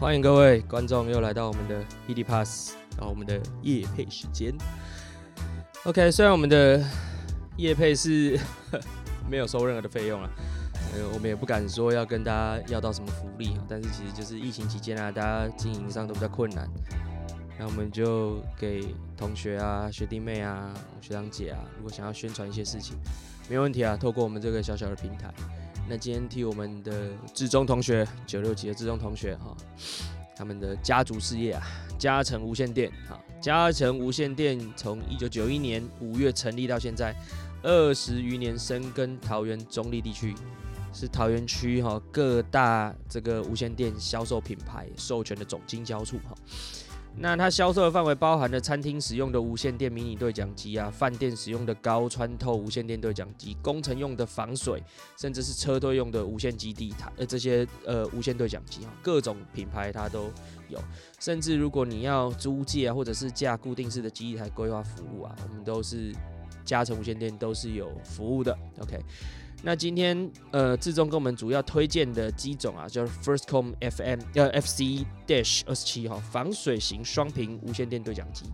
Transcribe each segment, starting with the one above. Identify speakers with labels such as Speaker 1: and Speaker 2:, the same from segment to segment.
Speaker 1: 欢迎各位观众又来到我们的霹雳 Pass，然后我们的夜配时间。OK，虽然我们的夜配是 没有收任何的费用啊，呃，我们也不敢说要跟大家要到什么福利啊，但是其实就是疫情期间啊，大家经营上都比较困难，那我们就给同学啊、学弟妹啊、学长姐啊，如果想要宣传一些事情，没问题啊，透过我们这个小小的平台。那今天替我们的志忠同学，九六级的志忠同学哈，他们的家族事业啊，嘉诚无线电哈，嘉诚无线电从一九九一年五月成立到现在，二十余年深耕桃园中坜地区，是桃园区哈各大这个无线电销售品牌授权的总经销处哈。那它销售的范围包含了餐厅使用的无线电迷你对讲机啊，饭店使用的高穿透无线电对讲机，工程用的防水，甚至是车队用的无线基地台，呃，这些呃无线对讲机啊，各种品牌它都有。甚至如果你要租借啊，或者是架固定式的基地台规划服务啊，我们都是嘉诚无线电都是有服务的。OK。那今天呃，志忠跟我们主要推荐的机种啊，就是 Firstcom FM 呃 FC Dash 二十七号防水型双频无线电对讲机。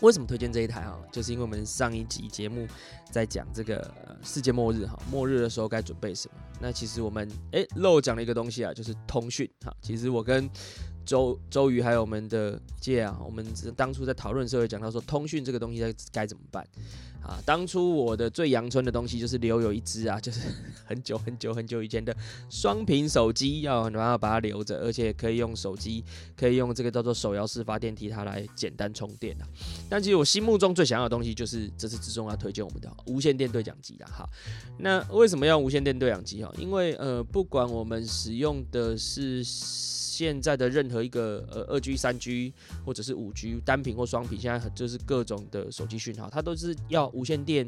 Speaker 1: 为什么推荐这一台哈？就是因为我们上一集节目在讲这个世界末日哈，末日的时候该准备什么？那其实我们诶漏讲了一个东西啊，就是通讯哈。其实我跟周周瑜还有我们的界啊，我们当初在讨论的时候讲到说，通讯这个东西该该怎么办？啊，当初我的最阳春的东西就是留有一支啊，就是 很久很久很久以前的双屏手机，要然后把它留着，而且可以用手机，可以用这个叫做手摇式发电机，它来简单充电啊。但其实我心目中最想要的东西，就是这次之中要推荐我们的无线电对讲机的哈。那为什么要无线电对讲机哈？因为呃，不管我们使用的是。现在的任何一个呃二 G、三 G 或者是五 G 单频或双频，现在就是各种的手机讯号，它都是要无线电，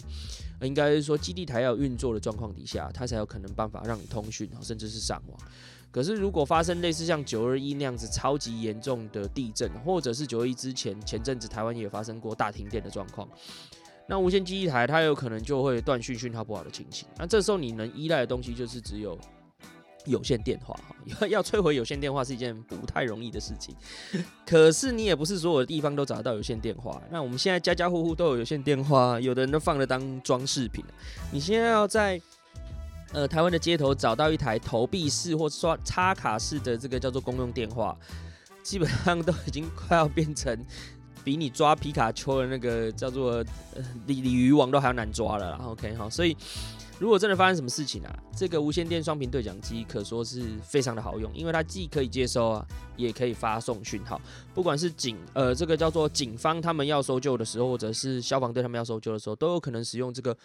Speaker 1: 应该是说基地台要运作的状况底下，它才有可能办法让你通讯，甚至是上网。可是如果发生类似像九二一那样子超级严重的地震，或者是九二一之前前阵子台湾也发生过大停电的状况，那无线基地台它有可能就会断讯、讯号不好的情形。那这时候你能依赖的东西就是只有。有线电话哈，要摧毁有线电话是一件不太容易的事情。可是你也不是所有地方都找得到有线电话。那我们现在家家户户都有有线电话，有的人都放着当装饰品。你现在要在呃台湾的街头找到一台投币式或刷插卡式的这个叫做公用电话，基本上都已经快要变成比你抓皮卡丘的那个叫做呃鲤鲤鱼王都还要难抓了。OK 好，所以。如果真的发生什么事情啊，这个无线电双频对讲机可说是非常的好用，因为它既可以接收啊，也可以发送讯号。不管是警呃这个叫做警方他们要搜救的时候，或者是消防队他们要搜救的时候，都有可能使用这个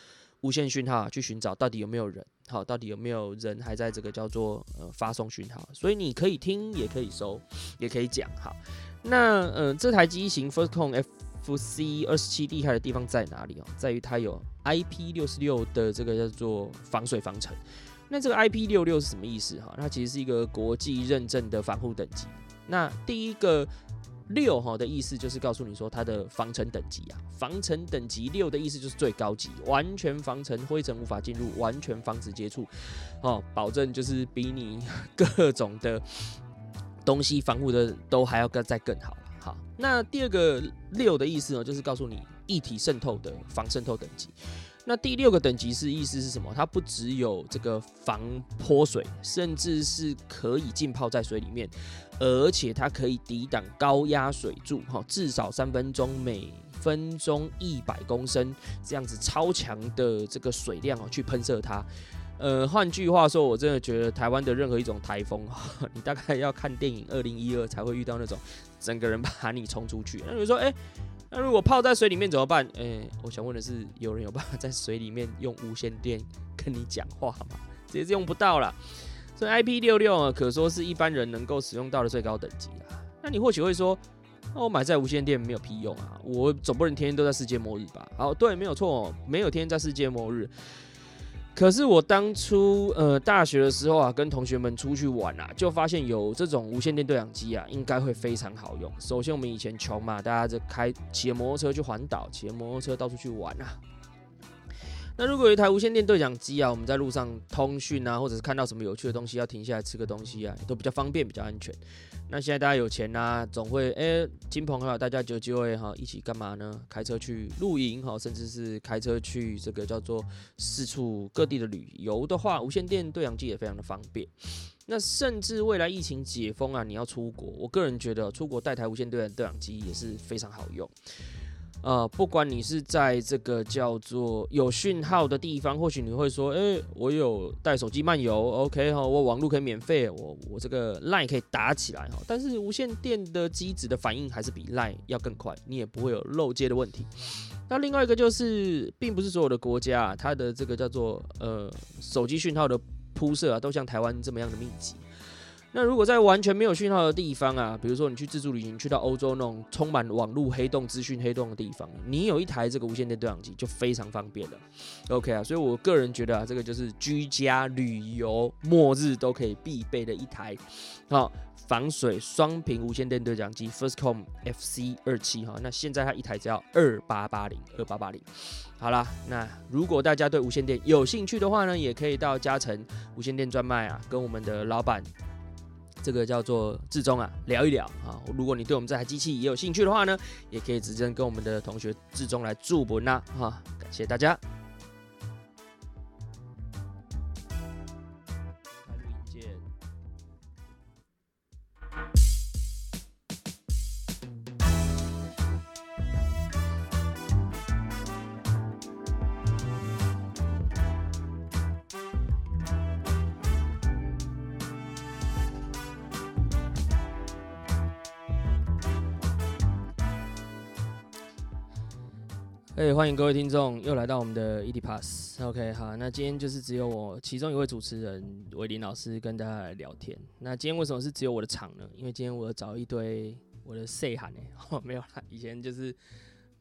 Speaker 1: 无线讯号去寻找到底有没有人，好，到底有没有人还在这个叫做呃发送讯号。所以你可以听，也可以收，也可以讲。好，那呃这台机型 Firstcom F FC 二十七厉害的地方在哪里哦？在于它有 IP 六十六的这个叫做防水防尘。那这个 IP 六六是什么意思哈？它其实是一个国际认证的防护等级。那第一个六哈的意思就是告诉你说它的防尘等级啊，防尘等级六的意思就是最高级，完全防尘，灰尘无法进入，完全防止接触，哦，保证就是比你各种的东西防护的都还要更再更好。好，那第二个六的意思呢，就是告诉你液体渗透的防渗透等级。那第六个等级是意思是什么？它不只有这个防泼水，甚至是可以浸泡在水里面，而且它可以抵挡高压水柱，哈，至少三分钟，每分钟一百公升这样子超强的这个水量哦，去喷射它。呃，换句话说，我真的觉得台湾的任何一种台风，你大概要看电影《二零一二》才会遇到那种整个人把你冲出去。那比如说，哎、那如果泡在水里面怎么办？哎、我想问的是，有人有办法在水里面用无线电跟你讲话吗？这也是用不到了。所以 IP 六六啊，可说是一般人能够使用到的最高等级啊。那你或许会说，那我买在无线电没有屁用啊，我总不能天天都在世界末日吧？好，对，没有错，没有天天在世界末日。可是我当初呃大学的时候啊，跟同学们出去玩啊，就发现有这种无线电对讲机啊，应该会非常好用。首先我们以前穷嘛，大家就开骑摩托车去环岛，骑摩托车到处去玩啊。那如果有一台无线电对讲机啊，我们在路上通讯啊，或者是看到什么有趣的东西，要停下来吃个东西啊，都比较方便，比较安全。那现在大家有钱啦，总会哎，亲朋好友大家就有机会哈，一起干嘛呢？开车去露营哈，甚至是开车去这个叫做四处各地的旅游的话，无线电对讲机也非常的方便。那甚至未来疫情解封啊，你要出国，我个人觉得出国带台无线对讲机也是非常好用。呃，不管你是在这个叫做有讯号的地方，或许你会说，哎、我有带手机漫游，OK 哈，我网络可以免费，我我这个 LINE 可以打起来哈。但是无线电的机子的反应还是比 LINE 要更快，你也不会有漏接的问题。那另外一个就是，并不是所有的国家它的这个叫做呃手机讯号的铺设啊，都像台湾这么样的密集。那如果在完全没有讯号的地方啊，比如说你去自助旅行，去到欧洲那种充满网络黑洞、资讯黑洞的地方，你有一台这个无线电对讲机就非常方便了。OK 啊，所以我个人觉得啊，这个就是居家旅游末日都可以必备的一台，好，防水双频无线电对讲机 Firstcom FC 二七哈。那现在它一台只要二八八零，二八八零。好啦，那如果大家对无线电有兴趣的话呢，也可以到嘉诚无线电专卖啊，跟我们的老板。这个叫做志忠啊，聊一聊啊。如果你对我们这台机器也有兴趣的话呢，也可以直接跟我们的同学志忠来驻门呐哈。感谢大家。各位听众又来到我们的 ED Pass。OK，好，那今天就是只有我其中一位主持人伟林老师跟大家来聊天。那今天为什么是只有我的场呢？因为今天我找一堆我的细汉呢，没有啦，以前就是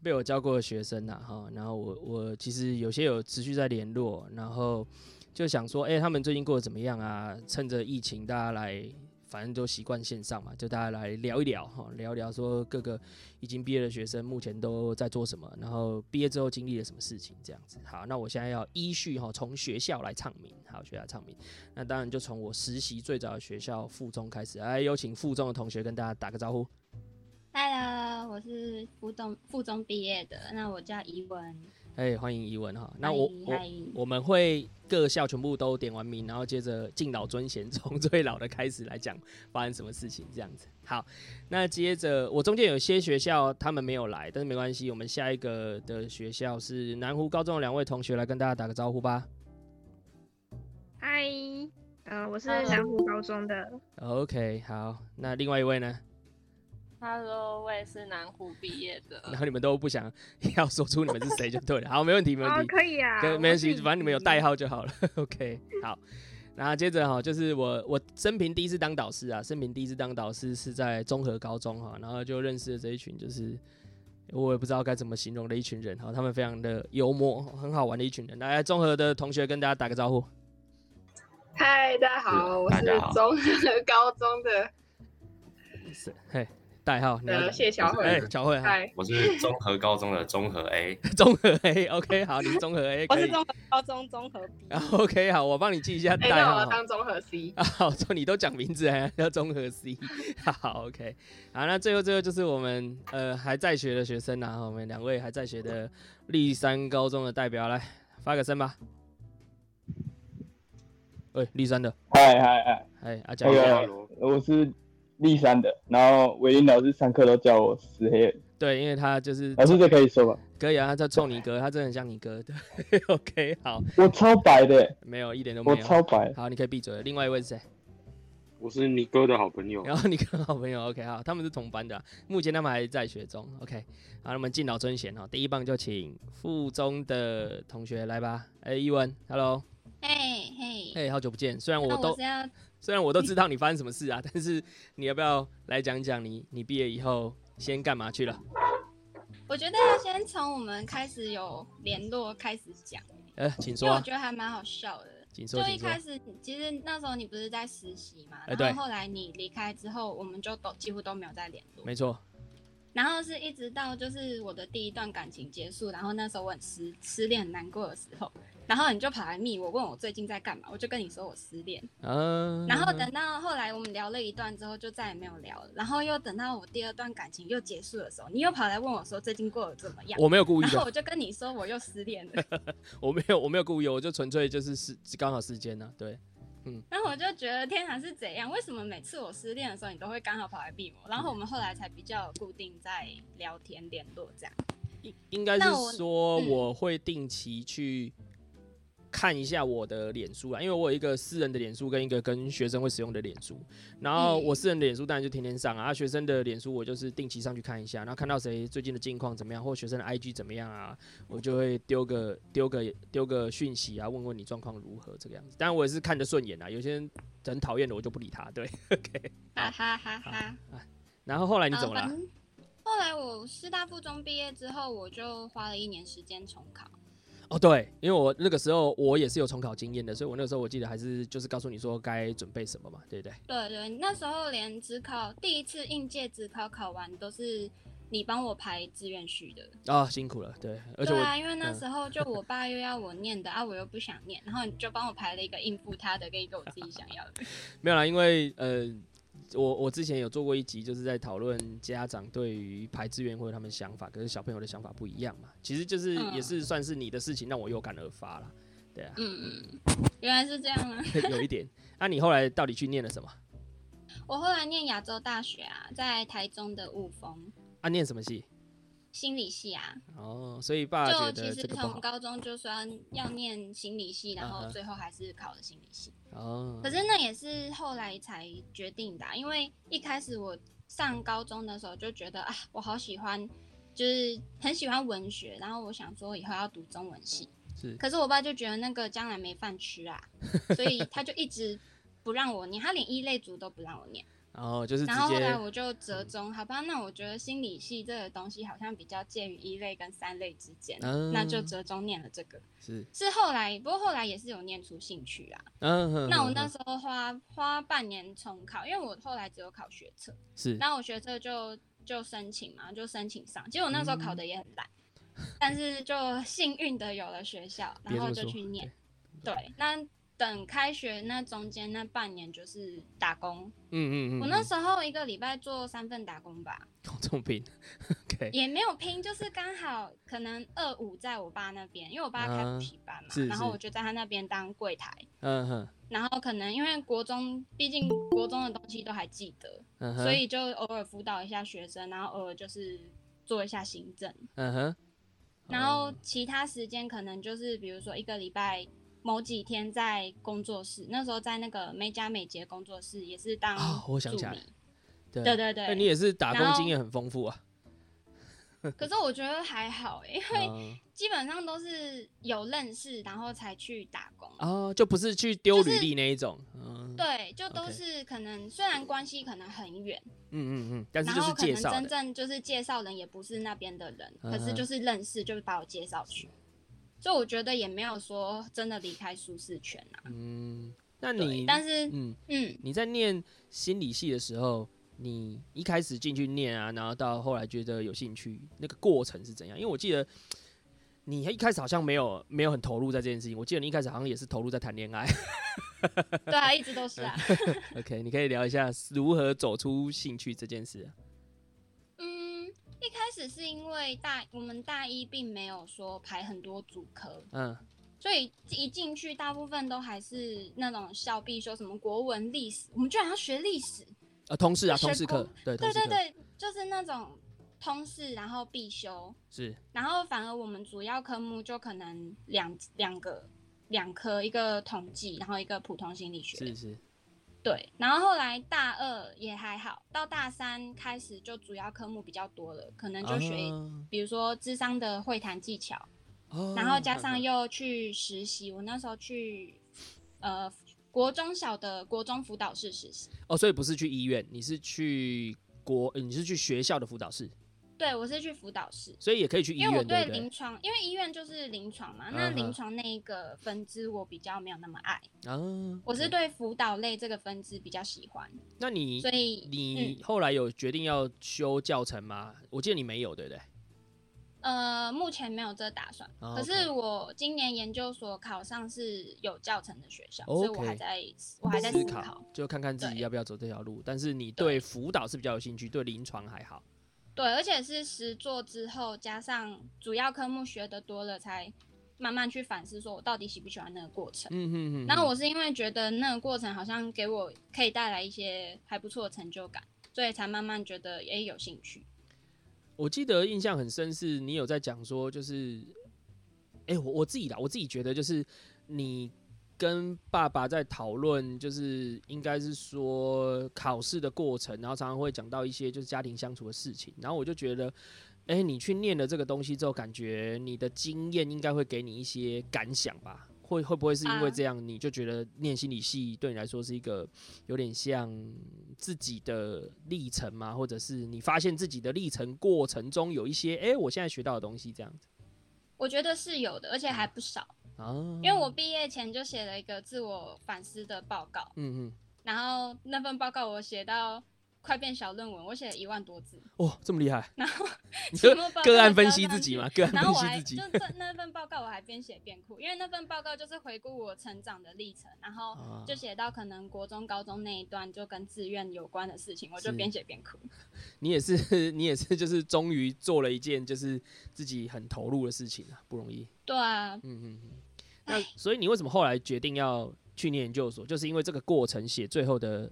Speaker 1: 被我教过的学生呐，哈。然后我我其实有些有持续在联络，然后就想说，哎，他们最近过得怎么样啊？趁着疫情，大家来。反正都习惯线上嘛，就大家来聊一聊哈，聊一聊说各个已经毕业的学生目前都在做什么，然后毕业之后经历了什么事情这样子。好，那我现在要依序哈，从学校来唱名，好，学校唱名。那当然就从我实习最早的学校附中开始，来有请附中的同学跟大家打个招呼。
Speaker 2: Hello，我是附中附中毕业的，那我叫怡文。
Speaker 1: 哎，欢迎怡文哈。那我我我们会各校全部都点完名，然后接着敬老尊贤，从 最老的开始来讲发生什么事情这样子。好，那接着我中间有些学校他们没有来，但是没关系，我们下一个的学校是南湖高中的两位同学来跟大家打个招呼吧。
Speaker 3: 嗨，呃，我是南湖高中的。
Speaker 1: OK，好，那另外一位呢
Speaker 4: ？Hello，我也是南湖毕业的。
Speaker 1: 然后你们都不想要说出你们是谁就对了。好，没问题，没问题。
Speaker 3: 哦，可以啊，
Speaker 1: 没关系，反正你们有代号就好了。OK，好。然后接着哈，就是我我生平第一次当导师啊，生平第一次当导师是在综合高中哈，然后就认识了这一群，就是我也不知道该怎么形容的一群人哈，他们非常的幽默，很好玩的一群人。来，综合的同学跟大家打个招呼。
Speaker 5: 嗨，大家好，我是综合高中的。
Speaker 1: 是，嘿。代号，
Speaker 5: 呃，谢小慧，
Speaker 1: 哎，小慧，
Speaker 6: 嗨，我是综合高中的综合 A，
Speaker 1: 综合 A，OK，好，你是中和 A，
Speaker 4: 我是综合高中综合
Speaker 1: B，OK，好，我帮你记一下代
Speaker 5: 号，当综合 C，
Speaker 1: 好，说你都讲名字哎，叫中和 C，好，OK，好，那最后最后就是我们呃还在学的学生呐，我们两位还在学的立山高中的代表来发个声吧，喂，立山的，
Speaker 7: 嗨嗨嗨，
Speaker 1: 哎，阿佳，
Speaker 7: 我是。立山的，然后伟林老师上课都叫我死黑人。
Speaker 1: 对，因为他就是
Speaker 7: 老师，这可以说吧？
Speaker 1: 可以啊，他叫冲你哥，他真的很像你哥。对，OK，好。
Speaker 7: 我超白的，
Speaker 1: 没有一点都没有。
Speaker 7: 我超白。
Speaker 1: 好，你可以闭嘴。另外一位是谁？
Speaker 8: 我是你哥的好朋友。
Speaker 1: 然后你哥好朋友，OK，好，他们是同班的，目前他们还在学中，OK。好，那么敬老尊贤哈，第一棒就请附中的同学来吧。哎，一文，Hello。
Speaker 2: 嘿嘿。
Speaker 1: 嘿，好久不见，虽然我都。虽然我都知道你发生什么事啊，但是你要不要来讲讲你你毕业以后先干嘛去了？
Speaker 2: 我觉得要先从我们开始有联络开始讲。
Speaker 1: 呃，请说。
Speaker 2: 因为我觉得还蛮好笑的。
Speaker 1: 请说。
Speaker 2: 就一开始，其实那时候你不是在实习嘛？
Speaker 1: 对。
Speaker 2: 然后后来你离开之后，我们就都几乎都没有再联络。
Speaker 1: 没错。
Speaker 2: 然后是一直到就是我的第一段感情结束，然后那时候我很失失恋很难过的时候，然后你就跑来密我，问我最近在干嘛，我就跟你说我失恋。
Speaker 1: 嗯。
Speaker 2: 然后等到后来我们聊了一段之后，就再也没有聊了。然后又等到我第二段感情又结束的时候，你又跑来问我说最近过得怎么样？
Speaker 1: 我没有故意的。
Speaker 2: 然后我就跟你说我又失恋了。
Speaker 1: 我没有，我没有故意，我就纯粹就是时刚好时间呢、啊，对。嗯。
Speaker 2: 然后我就觉得天哪是怎样？为什么每次我失恋的时候，你都会刚好跑来密我？然后我们后来才比较固定在聊天联络这样。
Speaker 1: 应应该是说我会定期去。看一下我的脸书啦，因为我有一个私人的脸书跟一个跟学生会使用的脸书，然后我私人的脸书当然就天天上啊，啊学生的脸书我就是定期上去看一下，然后看到谁最近的近况怎么样，或学生的 IG 怎么样啊，我就会丢个丢个丢个讯息啊，问问你状况如何这个样子。当然我也是看着顺眼啊，有些人很讨厌的我就不理他，对，OK，
Speaker 2: 哈哈哈哈。
Speaker 1: 然后后来你怎么了？
Speaker 2: 后来我师大附中毕业之后，我就花了一年时间重考。
Speaker 1: 哦，对，因为我那个时候我也是有重考经验的，所以我那个时候我记得还是就是告诉你说该准备什么嘛，对不对？
Speaker 2: 对对，那时候连职考第一次应届职考考完都是你帮我排志愿序的
Speaker 1: 啊、哦，辛苦了，对，而且
Speaker 2: 对啊，因为那时候就我爸又要我念的啊，我又不想念，然后你就帮我排了一个应付他的跟一个我自己想要的。
Speaker 1: 没有啦，因为呃。我我之前有做过一集，就是在讨论家长对于排志愿或者他们想法，可是小朋友的想法不一样嘛。其实就是也是算是你的事情，让我有感而发了，对啊。
Speaker 2: 嗯嗯，原来是这样啊。
Speaker 1: 有一点。那、啊、你后来到底去念了什么？
Speaker 2: 我后来念亚洲大学啊，在台中的雾峰。
Speaker 1: 啊，念什么系？
Speaker 2: 心理系啊，
Speaker 1: 哦，所以爸
Speaker 2: 就其实从高中就算要念心理系，然后最后还是考了心理系。哦，可是那也是后来才决定的啊，因为一开始我上高中的时候就觉得啊，我好喜欢，就是很喜欢文学，然后我想说以后要读中文系。
Speaker 1: 是，
Speaker 2: 可是我爸就觉得那个将来没饭吃啊，所以他就一直不让我念，他连一类组都不让我念。
Speaker 1: 然后就是，
Speaker 2: 然后后来我就折中，好吧，那我觉得心理系这个东西好像比较介于一类跟三类之间，嗯，那就折中念了这个。
Speaker 1: 是
Speaker 2: 是后来，不过后来也是有念出兴趣啦。
Speaker 1: 嗯，
Speaker 2: 那我那时候花花半年重考，因为我后来只有考学测，
Speaker 1: 是，
Speaker 2: 然后我学测就就申请嘛，就申请上，其实我那时候考的也很烂，嗯，但是就幸运的有了学校，然后就去念。对，对，那。等开学那中间那半年就是打工，
Speaker 1: 嗯嗯嗯，
Speaker 2: 我那时候一个礼拜做三份打工吧，
Speaker 1: 这么拼，OK，
Speaker 2: 也没有拼，就是刚好可能二五在我爸那边，因为我爸开补习班嘛，然后我就在他那边当柜台，
Speaker 1: 嗯哼，
Speaker 2: 然后可能因为国中，毕竟国中的东西都还记得，嗯，所以就偶尔辅导一下学生，然后偶尔就是做一下行政，
Speaker 1: 嗯哼，
Speaker 2: 然后其他时间可能就是比如说一个礼拜。某几天在工作室，那时候在那个美甲美睫工作室也是当助理。
Speaker 1: 哦，我想起来，对
Speaker 2: 对对对，
Speaker 1: 那你也是打工经验很丰富啊。
Speaker 2: 可是我觉得还好，因为 基本上都是有认识，然后才去打工。
Speaker 1: 哦，就不是去丢履历那一种。
Speaker 2: 就是嗯、对，就都是可能虽然关系可能很远，
Speaker 1: 嗯嗯嗯，但是就是介绍，
Speaker 2: 然后可能真正就是介绍人也不是那边的人，可是就是认识，就是把我介绍去。所以我觉得也没有说真的离开舒适圈啊。
Speaker 1: 嗯，那你
Speaker 2: 但是
Speaker 1: 嗯嗯，你在念心理系的时候，你一开始进去念啊，然后到后来觉得有兴趣，那个过程是怎样？因为我记得你一开始好像没有没有很投入在这件事情。我记得你一开始好像也是投入在谈恋爱。
Speaker 2: 对啊，一直都是啊。
Speaker 1: OK，你可以聊一下如何走出兴趣这件事。
Speaker 2: 一开始是因为大我们大一并没有说排很多主科，
Speaker 1: 嗯，
Speaker 2: 所以一进去大部分都还是那种校必修，什么国文、历史，我们居然要学历史，
Speaker 1: 啊，通识啊，通识课，对
Speaker 2: 对对对，就是那种通识，然后必修。
Speaker 1: 是，
Speaker 2: 然后反而我们主要科目就可能两两个两科，一个统计，然后一个普通心理学，
Speaker 1: 是是。
Speaker 2: 对，然后后来大二也还好，到大三开始就主要科目比较多了，可能就学，啊、比如说智商的会谈技巧，啊，然后加上又去实习，我那时候去呃国中小的国中辅导室实习。
Speaker 1: 哦，所以不是去医院，你是去国，你是去学校的辅导室。
Speaker 2: 对，我是去辅导室，
Speaker 1: 所以也可以去医院。
Speaker 2: 因为我对临床，因为医院就是临床嘛，uh. 那临床那一个分支我比较没有那么爱啊。Uh. 我是对辅导类这个分支比较喜欢。
Speaker 1: 那你
Speaker 2: 所以
Speaker 1: 你后来有决定要修教程吗？嗯、我记得你没有，对不对？
Speaker 2: 呃，目前没有这打算。
Speaker 1: 哦、
Speaker 2: 可是我今年研究所考上是有教程的学校，
Speaker 1: 哦、
Speaker 2: 所以我还在我还在，思考，
Speaker 1: 就看看自己要不要走这条路。但是你对辅导是比较有兴趣，对临床还好。
Speaker 2: 对，而且是实做之后，加上主要科目学的多了，才慢慢去反思，说我到底喜不喜欢那个过程。
Speaker 1: 嗯哼哼哼。
Speaker 2: 然后我是因为觉得那个过程好像给我可以带来一些还不错的成就感，所以才慢慢觉得也有兴趣。
Speaker 1: 我记得印象很深，是你有在讲说，就是，哎、欸，我我自己的，我自己觉得就是你跟爸爸在讨论，就是应该是说考试的过程，然后常常会讲到一些就是家庭相处的事情，然后我就觉得，哎、你去念了这个东西之后，感觉你的经验应该会给你一些感想吧。会会不会是因为这样，你就觉得念心理系对你来说是一个有点像自己的历程吗？或者是你发现自己的历程过程中有一些，哎，我现在学到的东西这样子？
Speaker 2: 我觉得是有的，而且还不少。
Speaker 1: 哦，
Speaker 2: 因为我毕业前就写了一个自我反思的报告。
Speaker 1: 嗯嗯。
Speaker 2: 然后那份报告我写到。快变小论文，我写了一万多字。
Speaker 1: 哇，这么厉害！
Speaker 2: 然后
Speaker 1: 你个个案分析自己嘛，个案分析自己。
Speaker 2: 然后我还就这那份报告我还边写边哭，因为那份报告就是回顾我成长的历程，然后就写到可能国中、高中那一段就跟志愿有关的事情，我就边写边哭。
Speaker 1: 你也是，你也是，就是终于做了一件就是自己很投入的事情啊，不容易。
Speaker 2: 对啊，
Speaker 1: 嗯嗯嗯。那所以你为什么后来决定要去念研究所？就是因为这个过程写最后的。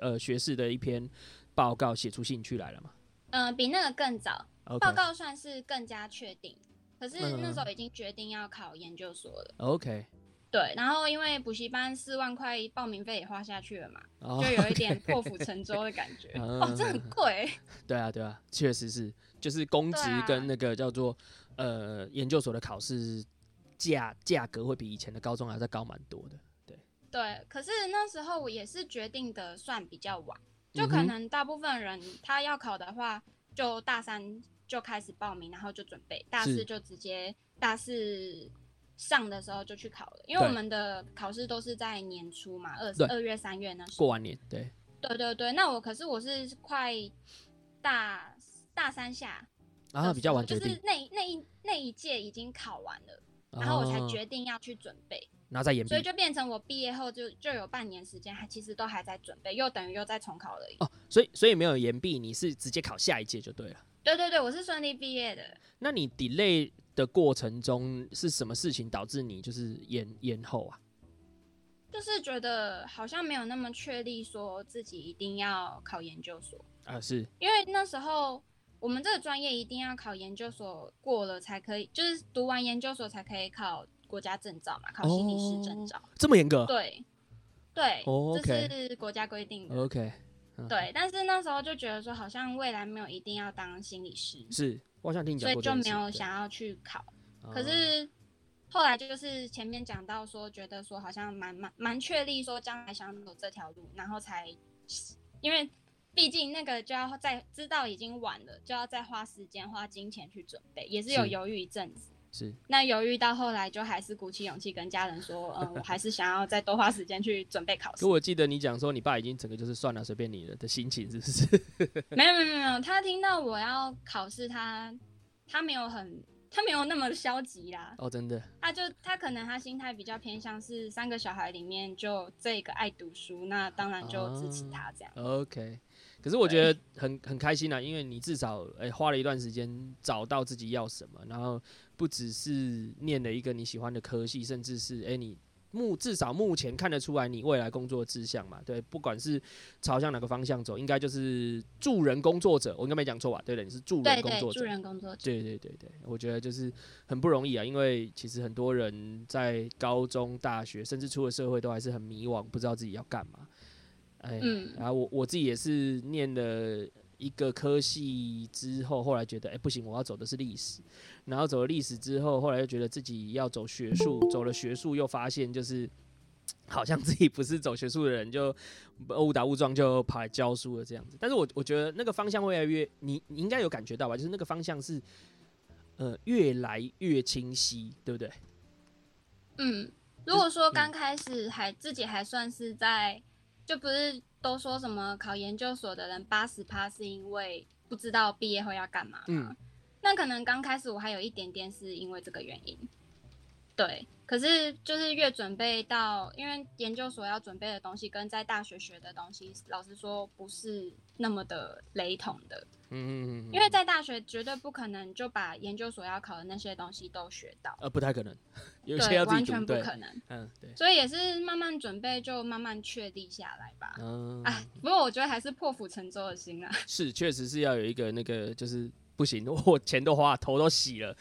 Speaker 1: 呃，学士的一篇报告写出兴趣来了嘛？
Speaker 2: 嗯、呃，比那个更早。
Speaker 1: 报.
Speaker 2: 告算是更加确定，可是那时候已经决定要考研究所了。
Speaker 1: OK。
Speaker 2: 对，然后因为补习班四万块报名费也花下去了嘛，oh, 就有一点破釜沉舟的感觉。哦，这很贵。对啊，
Speaker 1: 对啊，确实是，就是公职跟那个叫做、啊、呃研究所的考试价价格会比以前的高中还要再高蛮多的。
Speaker 2: 对。对，可是那时候我也是决定的算比较晚，就可能大部分人他要考的话，就大三就开始报名，然后就准备，大四就直接大四上的时候就去考了，因为我们的考试都是在年初嘛，二二月三月那时候。
Speaker 1: 过完年，对，
Speaker 2: 对对对，那我可是我是快大大三下，
Speaker 1: 然后比较晚，
Speaker 2: 就是那那一那一届已经考完了，然后我才决定要去准备。
Speaker 1: 然后再延毕，
Speaker 2: 所以就变成我毕业后就就有半年时间，还其实都还在准备，又等于又在重考了。
Speaker 1: 哦，所以所以没有延毕，你是直接考下一届就对了。
Speaker 2: 对对对，我是顺利毕业的。
Speaker 1: 那你 delay 的过程中是什么事情导致你就是延延后啊？
Speaker 2: 就是觉得好像没有那么确立说自己一定要考研究所
Speaker 1: 啊，是
Speaker 2: 因为那时候我们这个专业一定要考研究所过了才可以，就是读完研究所才可以考。国家证照嘛，考心理师证照，
Speaker 1: 这么严格？
Speaker 2: 对，对
Speaker 1: ，oh.
Speaker 2: 这是国家规定的。
Speaker 1: OK，
Speaker 2: 对，但是那时候就觉得说，好像未来没有一定要当心理师，
Speaker 1: 是，我想听你讲，
Speaker 2: 所以就没有想要去考。可是后来就是前面讲到说，觉得说好像蛮蛮蛮确立说将来想走这条路，然后才，因为毕竟那个就要再知道已经晚了，就要再花时间花金钱去准备，也是有犹豫一阵子。
Speaker 1: 是，
Speaker 2: 那犹豫到后来，就还是鼓起勇气跟家人说，嗯，我还是想要再多花时间去准备考试。
Speaker 1: 可我记得你讲说，你爸已经整个就是算了，随便你了的心情，是不是？
Speaker 2: 没有没有没有，他听到我要考试，他他没有很，他没有那么消极啦。
Speaker 1: 哦，真的。
Speaker 2: 他就他可能他心态比较偏向是三个小孩里面就这个爱读书，那当然就支持他这样。
Speaker 1: 哦，OK。可是我觉得很很开心啊，因为你至少诶、欸、花了一段时间找到自己要什么，然后不只是念了一个你喜欢的科系，甚至是诶、欸、你目至少目前看得出来你未来工作的志向嘛，对，不管是朝向哪个方向走，应该就是助人工作者，我应该没讲错吧？对的，你是助人工作者，
Speaker 2: 助人工作者，
Speaker 1: 对对对对，我觉得就是很不容易啊，因为其实很多人在高中、大学，甚至出了社会，都还是很迷惘，不知道自己要干嘛。哎，
Speaker 2: 嗯，
Speaker 1: 然后我我自己也是念了一个科系之后，后来觉得哎不行，我要走的是历史。然后走了历史之后，后来又觉得自己要走学术，走了学术又发现就是 好像自己不是走学术的人，就误打误撞就跑来教书了这样子。但是我我觉得那个方向会越来越，你你应该有感觉到吧？就是那个方向是呃越来越清晰，对不对？
Speaker 2: 嗯，如果说刚开始还自己还算是在。就不是都说什么考研究所的人八十趴是因为不知道毕业后要干嘛吗？
Speaker 1: 嗯，
Speaker 2: 那可能刚开始我还有一点点是因为这个原因，对。可是就是越准备到，因为研究所要准备的东西跟在大学学的东西，老实说不是那么的雷同的。嗯嗯嗯。因为在大学绝对不可能就把研究所要考的那些东西都学到。
Speaker 1: 呃，不太可能，有些要自己读。
Speaker 2: 对，完全不可能。嗯，对。所以也是慢慢准备，就慢慢确立下来吧。嗯。哎，不过我觉得还是破釜沉舟的心啊。
Speaker 1: 是，确实是要有一个那个就是。不行，我钱都花，头都洗了，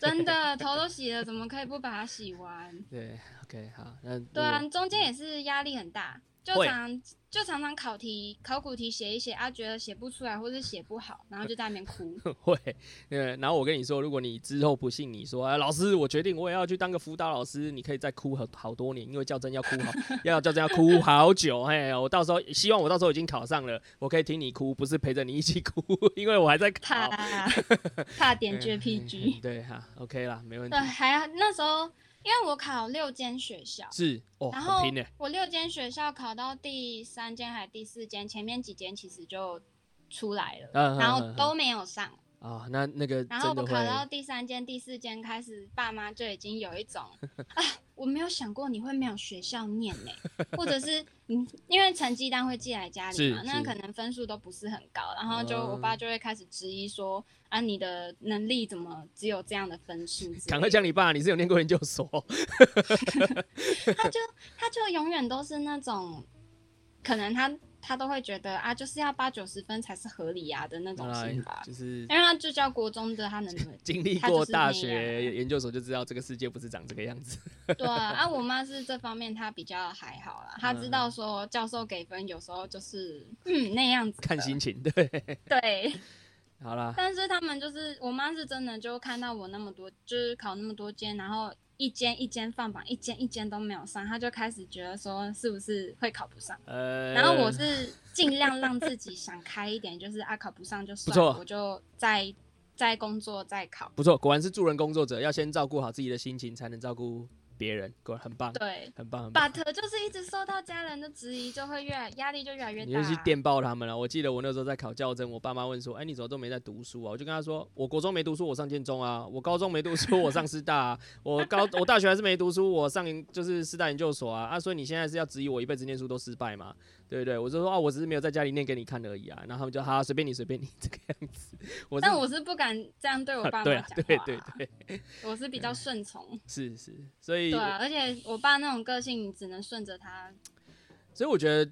Speaker 2: 真的 头都洗了，怎么可以不把它洗完？
Speaker 1: 对，OK，好，那
Speaker 2: 对啊，中间也是压力很大。就常就常常考题考古题写一写啊，觉得写不出来或是写不好，然后就在那边哭。
Speaker 1: 会，呃。然后我跟你说，如果你之后不信，你说啊，老师，我决定我也要去当个辅导老师，你可以再哭好好多年，因为较真要哭好，要较真要哭好久。哎，我到时候希望我到时候已经考上了，我可以听你哭，不是陪着你一起哭，因为我还在考。
Speaker 2: 怕怕点 JPG。
Speaker 1: 对哈，OK 啦，没问题。
Speaker 2: 对，还那时候。因为我考六间学校，
Speaker 1: 是哦，
Speaker 2: 然后我六间学校考到第三间还是第四间，前面几间其实就出来了，嗯、然后都没有上。
Speaker 1: 啊，那那个，
Speaker 2: 然后我考到第三间、第四间开始，爸妈就已经有一种 啊，我没有想过你会没有学校念呢，或者是 嗯，因为成绩单会寄来家里嘛，那可能分数都不是很高，然后就我爸就会开始质疑说啊，你的能力怎么只有这样的分数？
Speaker 1: 赶快讲你爸，你是有念过研究所？
Speaker 2: 他就他就永远都是那种，可能他。他都会觉得啊，就是要八九十分才是合理呀的那种心 法，
Speaker 1: 就是
Speaker 2: 因为他就教国中的，他能
Speaker 1: 经历过大学研究所就知道这个世界不是长这个样子。
Speaker 2: 对啊，啊，我妈是这方面她比较还好啦，她知道说教授给分有时候就是嗯那样子，
Speaker 1: 看心情，对
Speaker 2: 对，
Speaker 1: 好啦。
Speaker 2: 但是他们就是我妈是真的就看到我那么多，就是考那么多间，然后。一间一间放榜，一间一间都没有上，他就开始觉得说是不是会考不上？呃，然后我是尽量让自己想开一点，就是啊考不上就算了，我就再再工作再考。
Speaker 1: 不错，果然是助人工作者，要先照顾好自己的心情，才能照顾。别人果然很棒，
Speaker 2: 对，
Speaker 1: 很棒，很棒。
Speaker 2: But 就是一直受到家人的质疑，就会越来压力就越来越大。
Speaker 1: 你就去电报他们了。我记得我那时候在考教甄，我爸妈问说：“哎、欸，你怎么都没在读书啊？”我就跟他说：“我国中没读书，我上建中啊；我高中没读书，我上师大、啊；我高我大学还是没读书，我上就是师大研究所啊。”啊，所以你现在是要质疑我一辈子念书都失败吗？对对？我就说啊，我只是没有在家里念给你看而已啊。然后他们就好，随便你，随便你 这个样子。我
Speaker 2: 但我是不敢这样对我爸妈讲话。对、啊、对对对，我是比较顺从。
Speaker 1: 是是，所以
Speaker 2: 对啊，而且我爸那种个性，你只能顺着他。
Speaker 1: 所以我觉得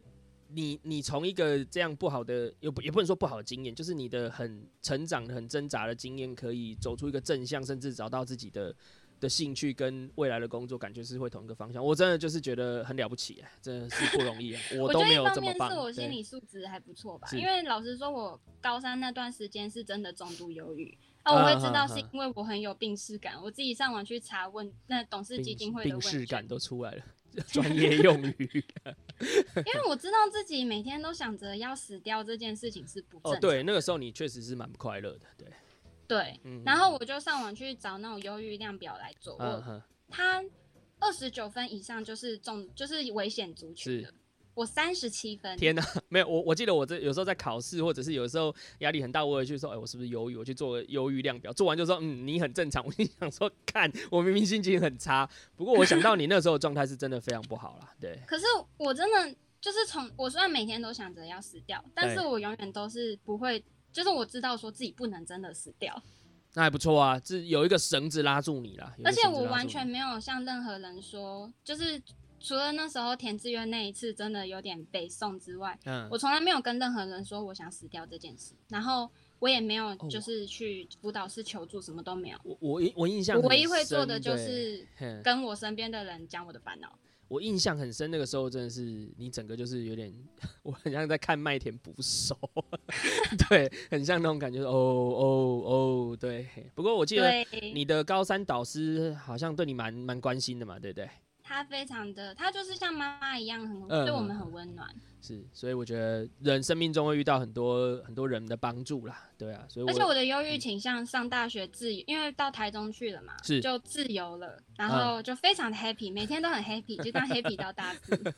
Speaker 1: 你你从一个这样不好的，也不也不能说不好的经验，就是你的很成长的很挣扎的经验，可以走出一个正向，甚至找到自己的。的兴趣跟未来的工作感觉是会同一个方向，我真的就是觉得很了不起，真的是不容易。我都没有这么棒。
Speaker 2: 我觉得一方面是我心理素质还不错吧，因为老实说，我高三那段时间是真的重度忧郁啊。我会知道是因为我很有病视感，我自己上网去查问那董事基金会的问，病视
Speaker 1: 感都 出来了，专业用语。
Speaker 2: 因为我知道自己每天都想着要死掉这件事情是不正常的。
Speaker 1: 哦，对，那个时候你确实是蛮不快乐的，对。
Speaker 2: 对，然后我就上网去找那种忧郁量表来做。我他二十九分以上就是重，就是危险族群。是，我三十七分。
Speaker 1: 天哪，没有我，我记得我这有时候在考试，或者是有时候压力很大，我也去说，哎，我是不是忧郁？我去做忧郁量表，做完就说，嗯，你很正常。我心想说，看我明明心情很差，不过我想到你那时候状态是真的非常不好啦。对。
Speaker 2: 可是我真的就是从我虽然每天都想着要死掉，但是我永远都是不会。就是我知道说自己不能真的死掉，
Speaker 1: 那还不错啊，这有一个绳子拉住你了。
Speaker 2: 而且我完全没有向任何人说，就是除了那时候填志愿那一次真的有点北宋之外，嗯，我从来没有跟任何人说我想死掉这件事。然后我也没有就是去辅导室求助，什么都没有。
Speaker 1: 我我我印象，
Speaker 2: 我唯一会做的就是跟我身边的人讲我的烦恼。
Speaker 1: 我印象很深，那个时候真的是你整个就是有点，我很像在看麦田捕手，对，很像那种感觉。哦哦哦，对。不过我记得你的高三导师好像对你蛮蛮关心的嘛，对不对？
Speaker 2: 他非常的，他就是像妈妈一样很，很、嗯、对我们很温暖。
Speaker 1: 是，所以我觉得人生命中会遇到很多很多人的帮助啦，对啊。所以，而
Speaker 2: 且我的忧郁倾向上大学自由，嗯、因为到台中去了嘛，是就自由了，然后就非常的 happy，、嗯、每天都很 happy，就当 happy 到大四。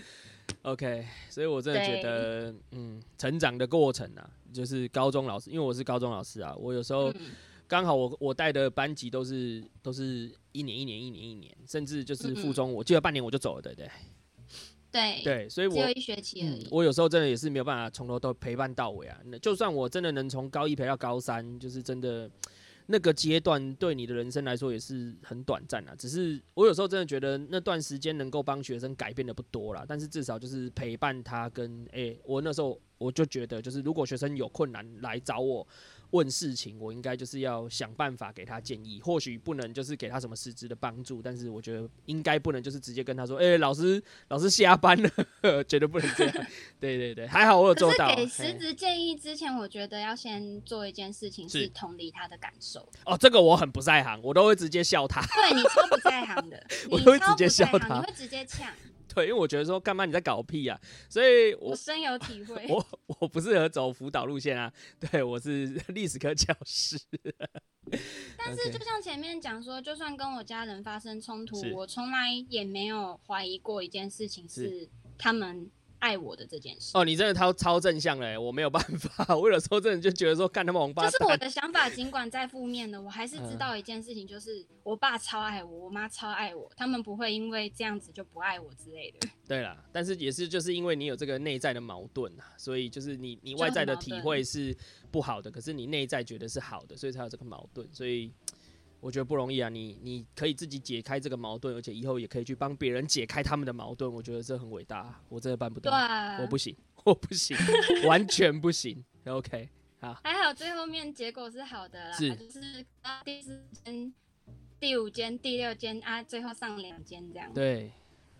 Speaker 1: OK，所以我真的觉得，嗯，成长的过程啊，就是高中老师，因为我是高中老师啊，我有时候刚好我我带的班级都是都是一年一年一年一年，甚至就是附中，我记得半年我就走了，对不对？
Speaker 2: 对
Speaker 1: 对，所以我
Speaker 2: 只有一学期而已。
Speaker 1: 嗯，我有时候真的也是没有办法从头都陪伴到尾啊。那就算我真的能从高一陪到高三，就是真的。那个阶段对你的人生来说也是很短暂啊，只是我有时候真的觉得那段时间能够帮学生改变的不多啦，但是至少就是陪伴他跟诶、欸，我那时候我就觉得就是如果学生有困难来找我。问事情，我应该就是要想办法给他建议，或许不能就是给他什么实质的帮助，但是我觉得应该不能就是直接跟他说，哎、欸，老师，老师下班了，绝对不能这样。对对对，还好我有做到。
Speaker 2: 给实质建议之前，我觉得要先做一件事情，是同理他的感受。
Speaker 1: 哦，这个我很不在行，我都会直接笑他。
Speaker 2: 对，你超不在行的，
Speaker 1: 我都会直接笑他，
Speaker 2: 你会直接呛。
Speaker 1: 对，因为我觉得说干嘛你在搞屁啊，所以我，
Speaker 2: 我深有体会。
Speaker 1: 我我不适合走辅导路线啊，对，我是 历史科教师。
Speaker 2: 但是就像前面讲说，就算跟我家人发生冲突，我从来也没有怀疑过一件事情是他们。爱我的这件事
Speaker 1: 哦，你真的超超正向嘞！我没有办法，我有时候真的就觉得说，干他们王八蛋。
Speaker 2: 就是我的想法，尽管再负面的，我还是知道一件事情，就是我爸超爱我，我妈超爱我，他们不会因为这样子就不爱我之类的。
Speaker 1: 对啦，但是也是就是因为你有这个内在的矛盾啊，所以就是你你外在的体会是不好的，可是你内在觉得是好的，所以才有这个矛盾，所以。我觉得不容易啊，你你可以自己解开这个矛盾，而且以后也可以去帮别人解开他们的矛盾。我觉得这很伟大，我真的办不到，我不行，我不行，完全不行。OK，好，
Speaker 2: 还好最后面结果是好的啦，是就是第四间、第五间、第六间啊，最后上两间这样。
Speaker 1: 对，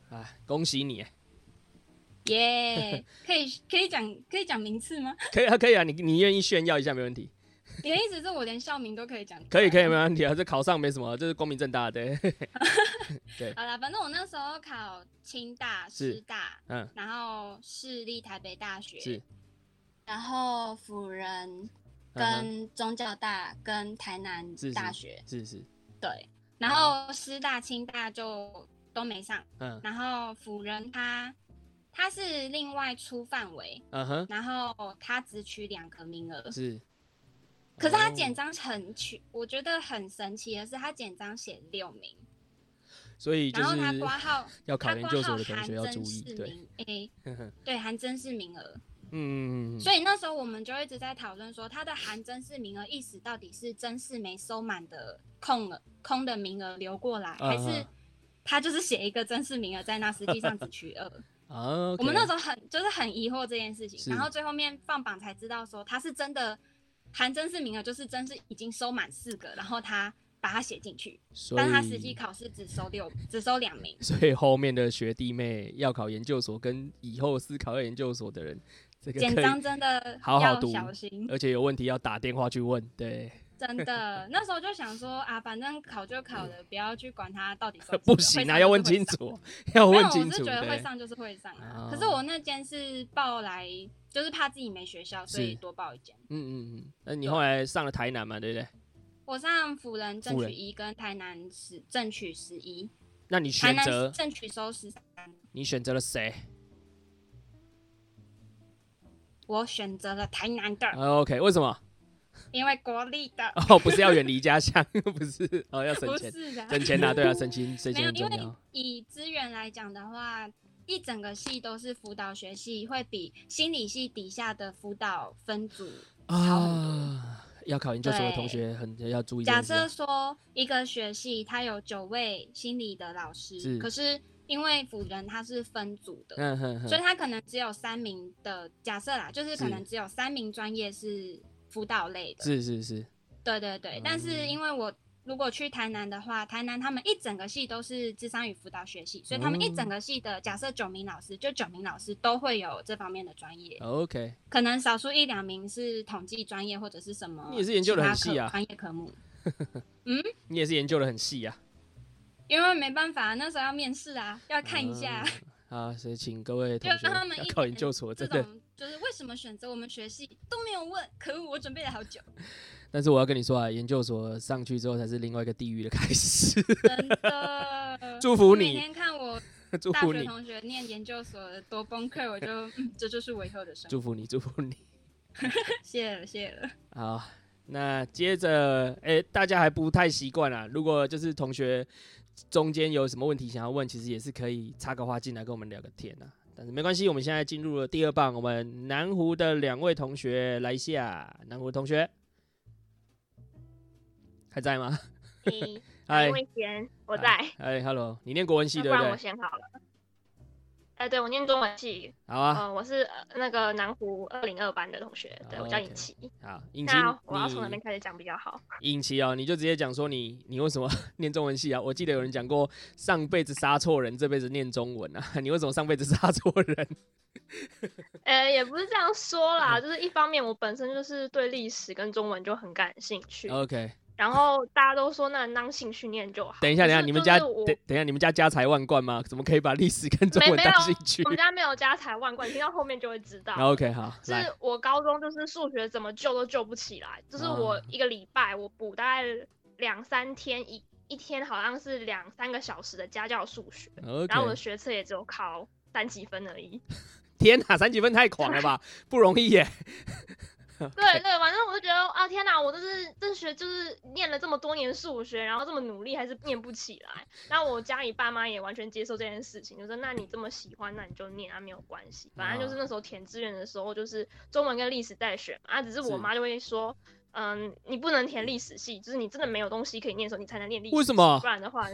Speaker 1: 啊，恭喜你，
Speaker 2: 耶、yeah！可以可以讲可以讲名次吗？
Speaker 1: 可以啊，可以啊，你你愿意炫耀一下没问题。
Speaker 2: 你的意思是我连校名都可以讲？
Speaker 1: 可以，可以，没问题啊。这考上没什么，这是光明正大的。对，
Speaker 2: 好了，反正我那时候考清大、师大，嗯，然后市立台北大学，是，然后辅仁跟中教大跟台南大学，
Speaker 1: 是是，是，是，
Speaker 2: 对，然后师大、清大就都没上，嗯，然后辅仁他他是另外出范围，嗯哼，然后他只取两个名额，是。可是他简章很取，我觉得很神奇的是，他简章写六名，
Speaker 1: 所以
Speaker 2: 然后他挂号
Speaker 1: 要考研究所的同学要注意，对，
Speaker 2: 哎，对，含甄试名额，嗯，所以那时候我们就一直在讨论说，他的含甄试名额意思到底是甄试没收满的空了空的名额留过来，还是他就是写一个甄试名额在那，实际上只取二？啊？我们那时候很就是很疑惑这件事情，然后最后面放榜才知道说他是真的。含真试名额就是真是已经收满四个，然后他把它写进去，但他实际考试只收六，只收两名。
Speaker 1: 所以后面的学弟妹要考研究所，跟以后思考要研究所的人，这个
Speaker 2: 简章真的
Speaker 1: 好好读，
Speaker 2: 小心，
Speaker 1: 而且有问题要打电话去问。对，
Speaker 2: 真的，那时候就想说啊，反正考就考了，不要去管他到底收。
Speaker 1: 不行啊，要问清楚，要问清楚。
Speaker 2: 我是觉得会上就是会上啊，可是我那间是报来。就是怕自己没学校，所以多报一间。
Speaker 1: 嗯嗯嗯，那你后来上了台南嘛，对不对？
Speaker 2: 我上辅仁正取一跟台南十正取十一。
Speaker 1: 那你选择
Speaker 2: 正取收十三？
Speaker 1: 你选择了谁？
Speaker 2: 我选择了台南的。
Speaker 1: OK，为什么？
Speaker 2: 因为国立的。
Speaker 1: 哦，不是要远离家乡，不是哦，要省钱，
Speaker 2: 的
Speaker 1: 省钱啊，对啊，省 钱，省钱很重要。
Speaker 2: 因为以资源来讲的话。一整个系都是辅导学系，会比心理系底下的辅导分组啊，
Speaker 1: 要考研究所的同学很要注意。
Speaker 2: 假设说一个学系它有九位心理的老师，是可是因为辅仁它是分组的，嗯哼哼，所以他可能只有三名的假设啦，就是可能只有三名专业是辅导类的，
Speaker 1: 是是是，
Speaker 2: 对对对，嗯、但是因为我。如果去台南的话，台南他们一整个系都是智商与辅导学系，所以他们一整个系的假设九名老师，就九名老师都会有这方面的专业。
Speaker 1: OK，
Speaker 2: 可能少数一两名是统计专业或者是什么。
Speaker 1: 你也是研究的很细啊，
Speaker 2: 专业科目。嗯，
Speaker 1: 你也是研究的很细啊。
Speaker 2: 因为没办法，那时候要面试啊，要看一下。
Speaker 1: 啊，所以请各位同学要考研究所，真的
Speaker 2: 就是为什么选择我们学系都没有问，可恶，我准备了好久。
Speaker 1: 但是我要跟你说啊，研究所上去之后才是另外一个地狱的开始。
Speaker 2: 真的，
Speaker 1: 祝福你。
Speaker 2: 每天看我
Speaker 1: 祝福你。
Speaker 2: 大学同学念研究所多崩溃，我就、嗯、这就是我以后的生活。
Speaker 1: 祝福你，祝福你。
Speaker 2: 谢了，谢了。
Speaker 1: 好，那接着，哎、欸，大家还不太习惯啊。如果就是同学中间有什么问题想要问，其实也是可以插个话进来跟我们聊个天啊。但是没关系，我们现在进入了第二棒，我们南湖的两位同学来一下。南湖的同学还在吗？
Speaker 3: 你，嗨，我在。
Speaker 1: 哎，Hello，你念国文系对不对？
Speaker 3: 不然我先好了。哎，对，我念中文系。
Speaker 1: 好啊。
Speaker 3: 嗯，我是那个南湖二零二班的同学，对，我叫尹琪。
Speaker 1: 好，尹琪，
Speaker 3: 我要从哪边开始讲比较好？
Speaker 1: 尹琪哦，你就直接讲说你你为什么 念中文系啊？我记得有人讲过上辈子杀错人，这辈子念中文啊。你为什么上辈子杀错人？
Speaker 3: 呃，也不是这样说啦，就是一方面我本身就是对历史跟中文就很感兴趣。
Speaker 1: OK。
Speaker 3: 然后大家都说那当兴趣念就好。
Speaker 1: 等一下，等一下，你们家等等一下，你们家家财万贯吗？怎么可以把历史跟中文当兴趣？
Speaker 3: 我们家没有家财万贯，听到后面就会知道。
Speaker 1: OK，好。
Speaker 3: 是我高中就是数学怎么救都救不起来，就是我一个礼拜我补大概两三天，一一天好像是两三个小时的家教数学，然后我的学测也只有考三几分而已。
Speaker 1: 天哪，三几分太狂了吧？不容易耶。
Speaker 3: 对对，反正我就觉得啊，天哪，我都是这学就是念了这么多年数学，然后这么努力还是念不起来。然后我家里爸妈也完全接受这件事情，就说那你这么喜欢，那你就念啊，没有关系。反正就是那时候填志愿的时候，就是中文跟历史在选嘛，啊，只是我妈就会说，嗯，你不能填历史系，就是你真的没有东西可以念的时候，你才能念历史。
Speaker 1: 为什么？
Speaker 3: 不然的话，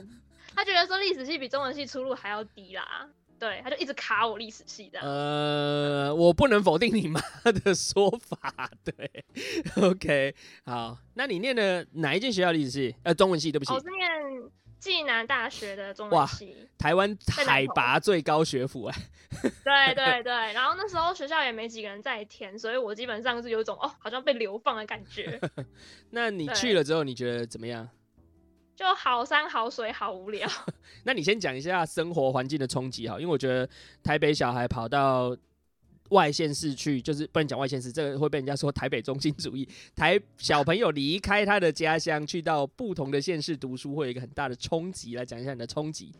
Speaker 3: 他觉得说历史系比中文系出路还要低啦。对，他就一直卡我历史系的。
Speaker 1: 呃，我不能否定你妈的说法。对，OK，好，那你念的哪一间学校历史系？呃，中文系，对不起。
Speaker 3: 我是念暨南大学的中文系。
Speaker 1: 台湾海拔最高学府哎。
Speaker 3: 对对对，然后那时候学校也没几个人在填，所以我基本上是有一种哦，好像被流放的感觉。
Speaker 1: 那你去了之后，你觉得怎么样？
Speaker 3: 就好山好水好无聊。
Speaker 1: 那你先讲一下生活环境的冲击哈，因为我觉得台北小孩跑到外县市去，就是不能讲外县市，这个会被人家说台北中心主义。台小朋友离开他的家乡，去到不同的县市读书，会有一个很大的冲击。来讲一下你的冲击。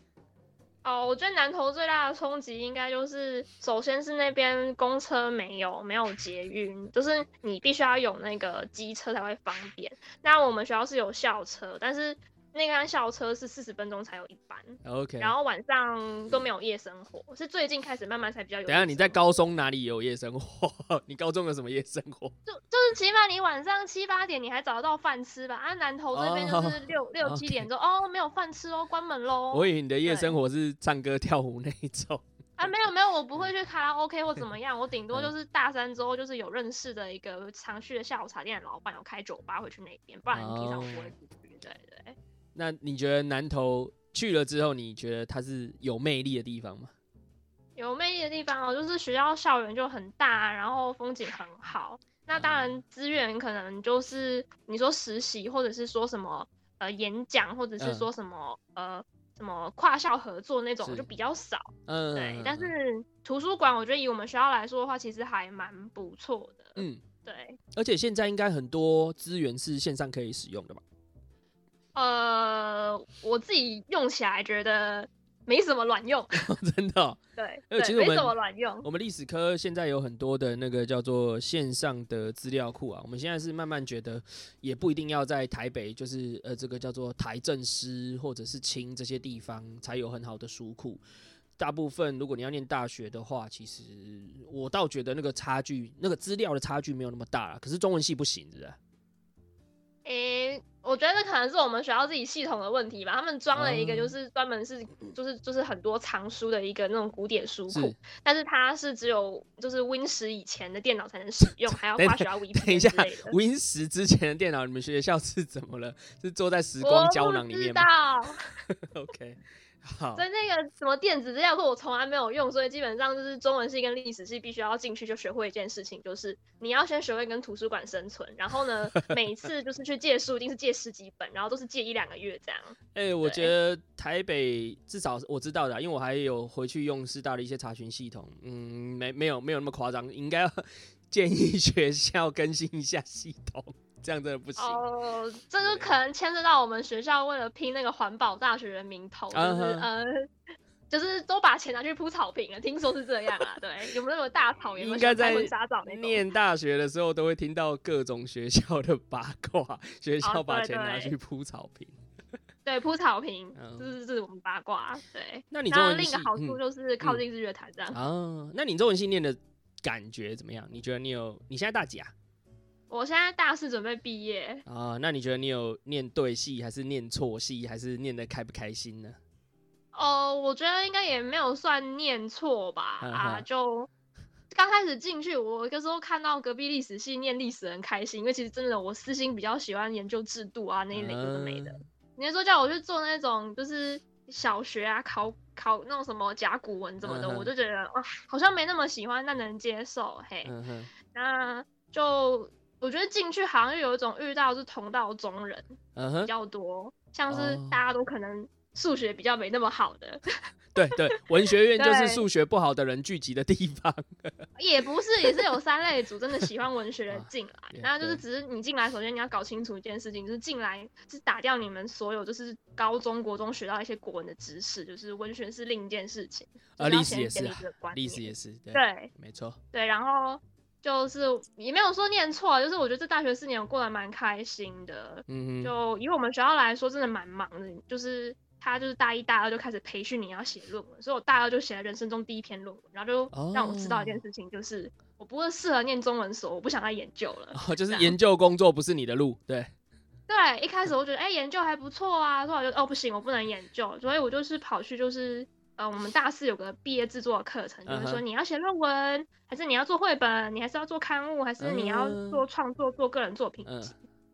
Speaker 3: 哦，我觉得南投最大的冲击应该就是，首先是那边公车没有，没有捷运，就是你必须要有那个机车才会方便。那我们学校是有校车，但是。那班校车是四十分钟才有一班
Speaker 1: ，OK，然
Speaker 3: 后晚上都没有夜生活，是最近开始慢慢才比较有。
Speaker 1: 等下你在高中哪里有夜生活？你高中有什么夜生活？
Speaker 3: 就就是起码你晚上七八点你还找得到饭吃吧？啊，南投这边就是六、oh, 六七点钟.哦，没有饭吃哦，关门喽。
Speaker 1: 我以为你的夜生活是唱歌跳舞那一种。
Speaker 3: 啊，没有没有，我不会去卡拉 OK 或怎么样，我顶多就是大三之后就是有认识的一个常去的下午茶店的老板有开酒吧会去那边，不然平常不会去。Oh. 对对。
Speaker 1: 那你觉得南投去了之后，你觉得它是有魅力的地方吗？
Speaker 3: 有魅力的地方哦，就是学校校园就很大，然后风景很好。那当然资源可能就是你说实习，或者是说什么呃演讲，或者是说什么、嗯、呃什么跨校合作那种就比较少。嗯，对。但是图书馆，我觉得以我们学校来说的话，其实还蛮不错的。嗯，对。
Speaker 1: 而且现在应该很多资源是线上可以使用的吧？
Speaker 3: 呃，我自己用起来觉得没什么卵用，
Speaker 1: 真的、喔。
Speaker 3: 对，
Speaker 1: 因为其实我们
Speaker 3: 没什么卵用。
Speaker 1: 我们历史科现在有很多的那个叫做线上的资料库啊，我们现在是慢慢觉得也不一定要在台北，就是呃这个叫做台政师或者是清这些地方才有很好的书库。大部分如果你要念大学的话，其实我倒觉得那个差距，那个资料的差距没有那么大了。可是中文系不行，是不是？
Speaker 3: 诶、欸，我觉得可能是我们学校自己系统的问题吧。他们装了一个，就是专门是，就是就是很多藏书的一个那种古典书库，但是它是只有就是 Win 十以前的电脑才能使用，还要花学校
Speaker 1: 等一下，Win 十之前的电脑，你们学校是怎么了？是坐在时光胶囊里面吗？OK。好
Speaker 3: 所以那个什么电子资料库我从来没有用，所以基本上就是中文系跟历史系必须要进去就学会一件事情，就是你要先学会跟图书馆生存，然后呢，每一次就是去借书一定是借十几本，然后都是借一两个月这样。
Speaker 1: 哎、欸，我觉得台北至少我知道的、啊，因为我还有回去用师大的一些查询系统，嗯，没没有没有那么夸张，应该要 建议学校更新一下系统。这样真的不行
Speaker 3: 哦，这就可能牵涉到我们学校为了拼那个环保大学的名头，就是呃，就是都把钱拿去铺草坪了，听说是这样啊。对，有没有大草原？应该
Speaker 1: 在念大学的时候都会听到各种学校的八卦，学校把钱拿去铺草坪。
Speaker 3: 对，铺草坪，这是这是我们八卦。对，
Speaker 1: 那你中文
Speaker 3: 另一个好处就是靠近日月潭这样。
Speaker 1: 啊，那你中文系念的感觉怎么样？你觉得你有？你现在大几啊？
Speaker 3: 我现在大四准备毕业
Speaker 1: 啊，那你觉得你有念对戏，还是念错戏，还是念的开不开心呢？
Speaker 3: 哦，我觉得应该也没有算念错吧，啊，就刚开始进去，我有时候看到隔壁历史系念历史很开心，因为其实真的我私心比较喜欢研究制度啊那一类的没的。你说叫我去做那种就是小学啊考考那种什么甲骨文什么的，我就觉得啊好像没那么喜欢，但能接受嘿。那就。我觉得进去好像有一种遇到是同道中人比较多，uh huh. 像是大家都可能数学比较没那么好的。
Speaker 1: 对对，文学院就是数学不好的人聚集的地方。
Speaker 3: 也不是，也是有三类组真的喜欢文学的进来，然后就是只是你进来，首先你要搞清楚一件事情，就是进来是打掉你们所有就是高中国中学到一些国文的知识，就是文学是另一件事情。
Speaker 1: 啊，历史也是，历史也是，对，
Speaker 3: 对
Speaker 1: 没错，
Speaker 3: 对，然后。就是也没有说念错，就是我觉得这大学四年我过得蛮开心的。嗯哼，就以我们学校来说，真的蛮忙的。就是他就是大一、大二就开始培训你要写论文，所以我大二就写了人生中第一篇论文，然后就让我知道一件事情，就是、哦、我不是适合念中文所，我不想再研究了。
Speaker 1: 哦，就是研究工作不是你的路，对。
Speaker 3: 对，一开始我觉得哎、欸、研究还不错啊，后来就哦不行，我不能研究，所以我就是跑去就是。呃，我们大四有个毕业制作的课程，就是说你要写论文，还是你要做绘本，你还是要做刊物，还是你要做创作、做个人作品集。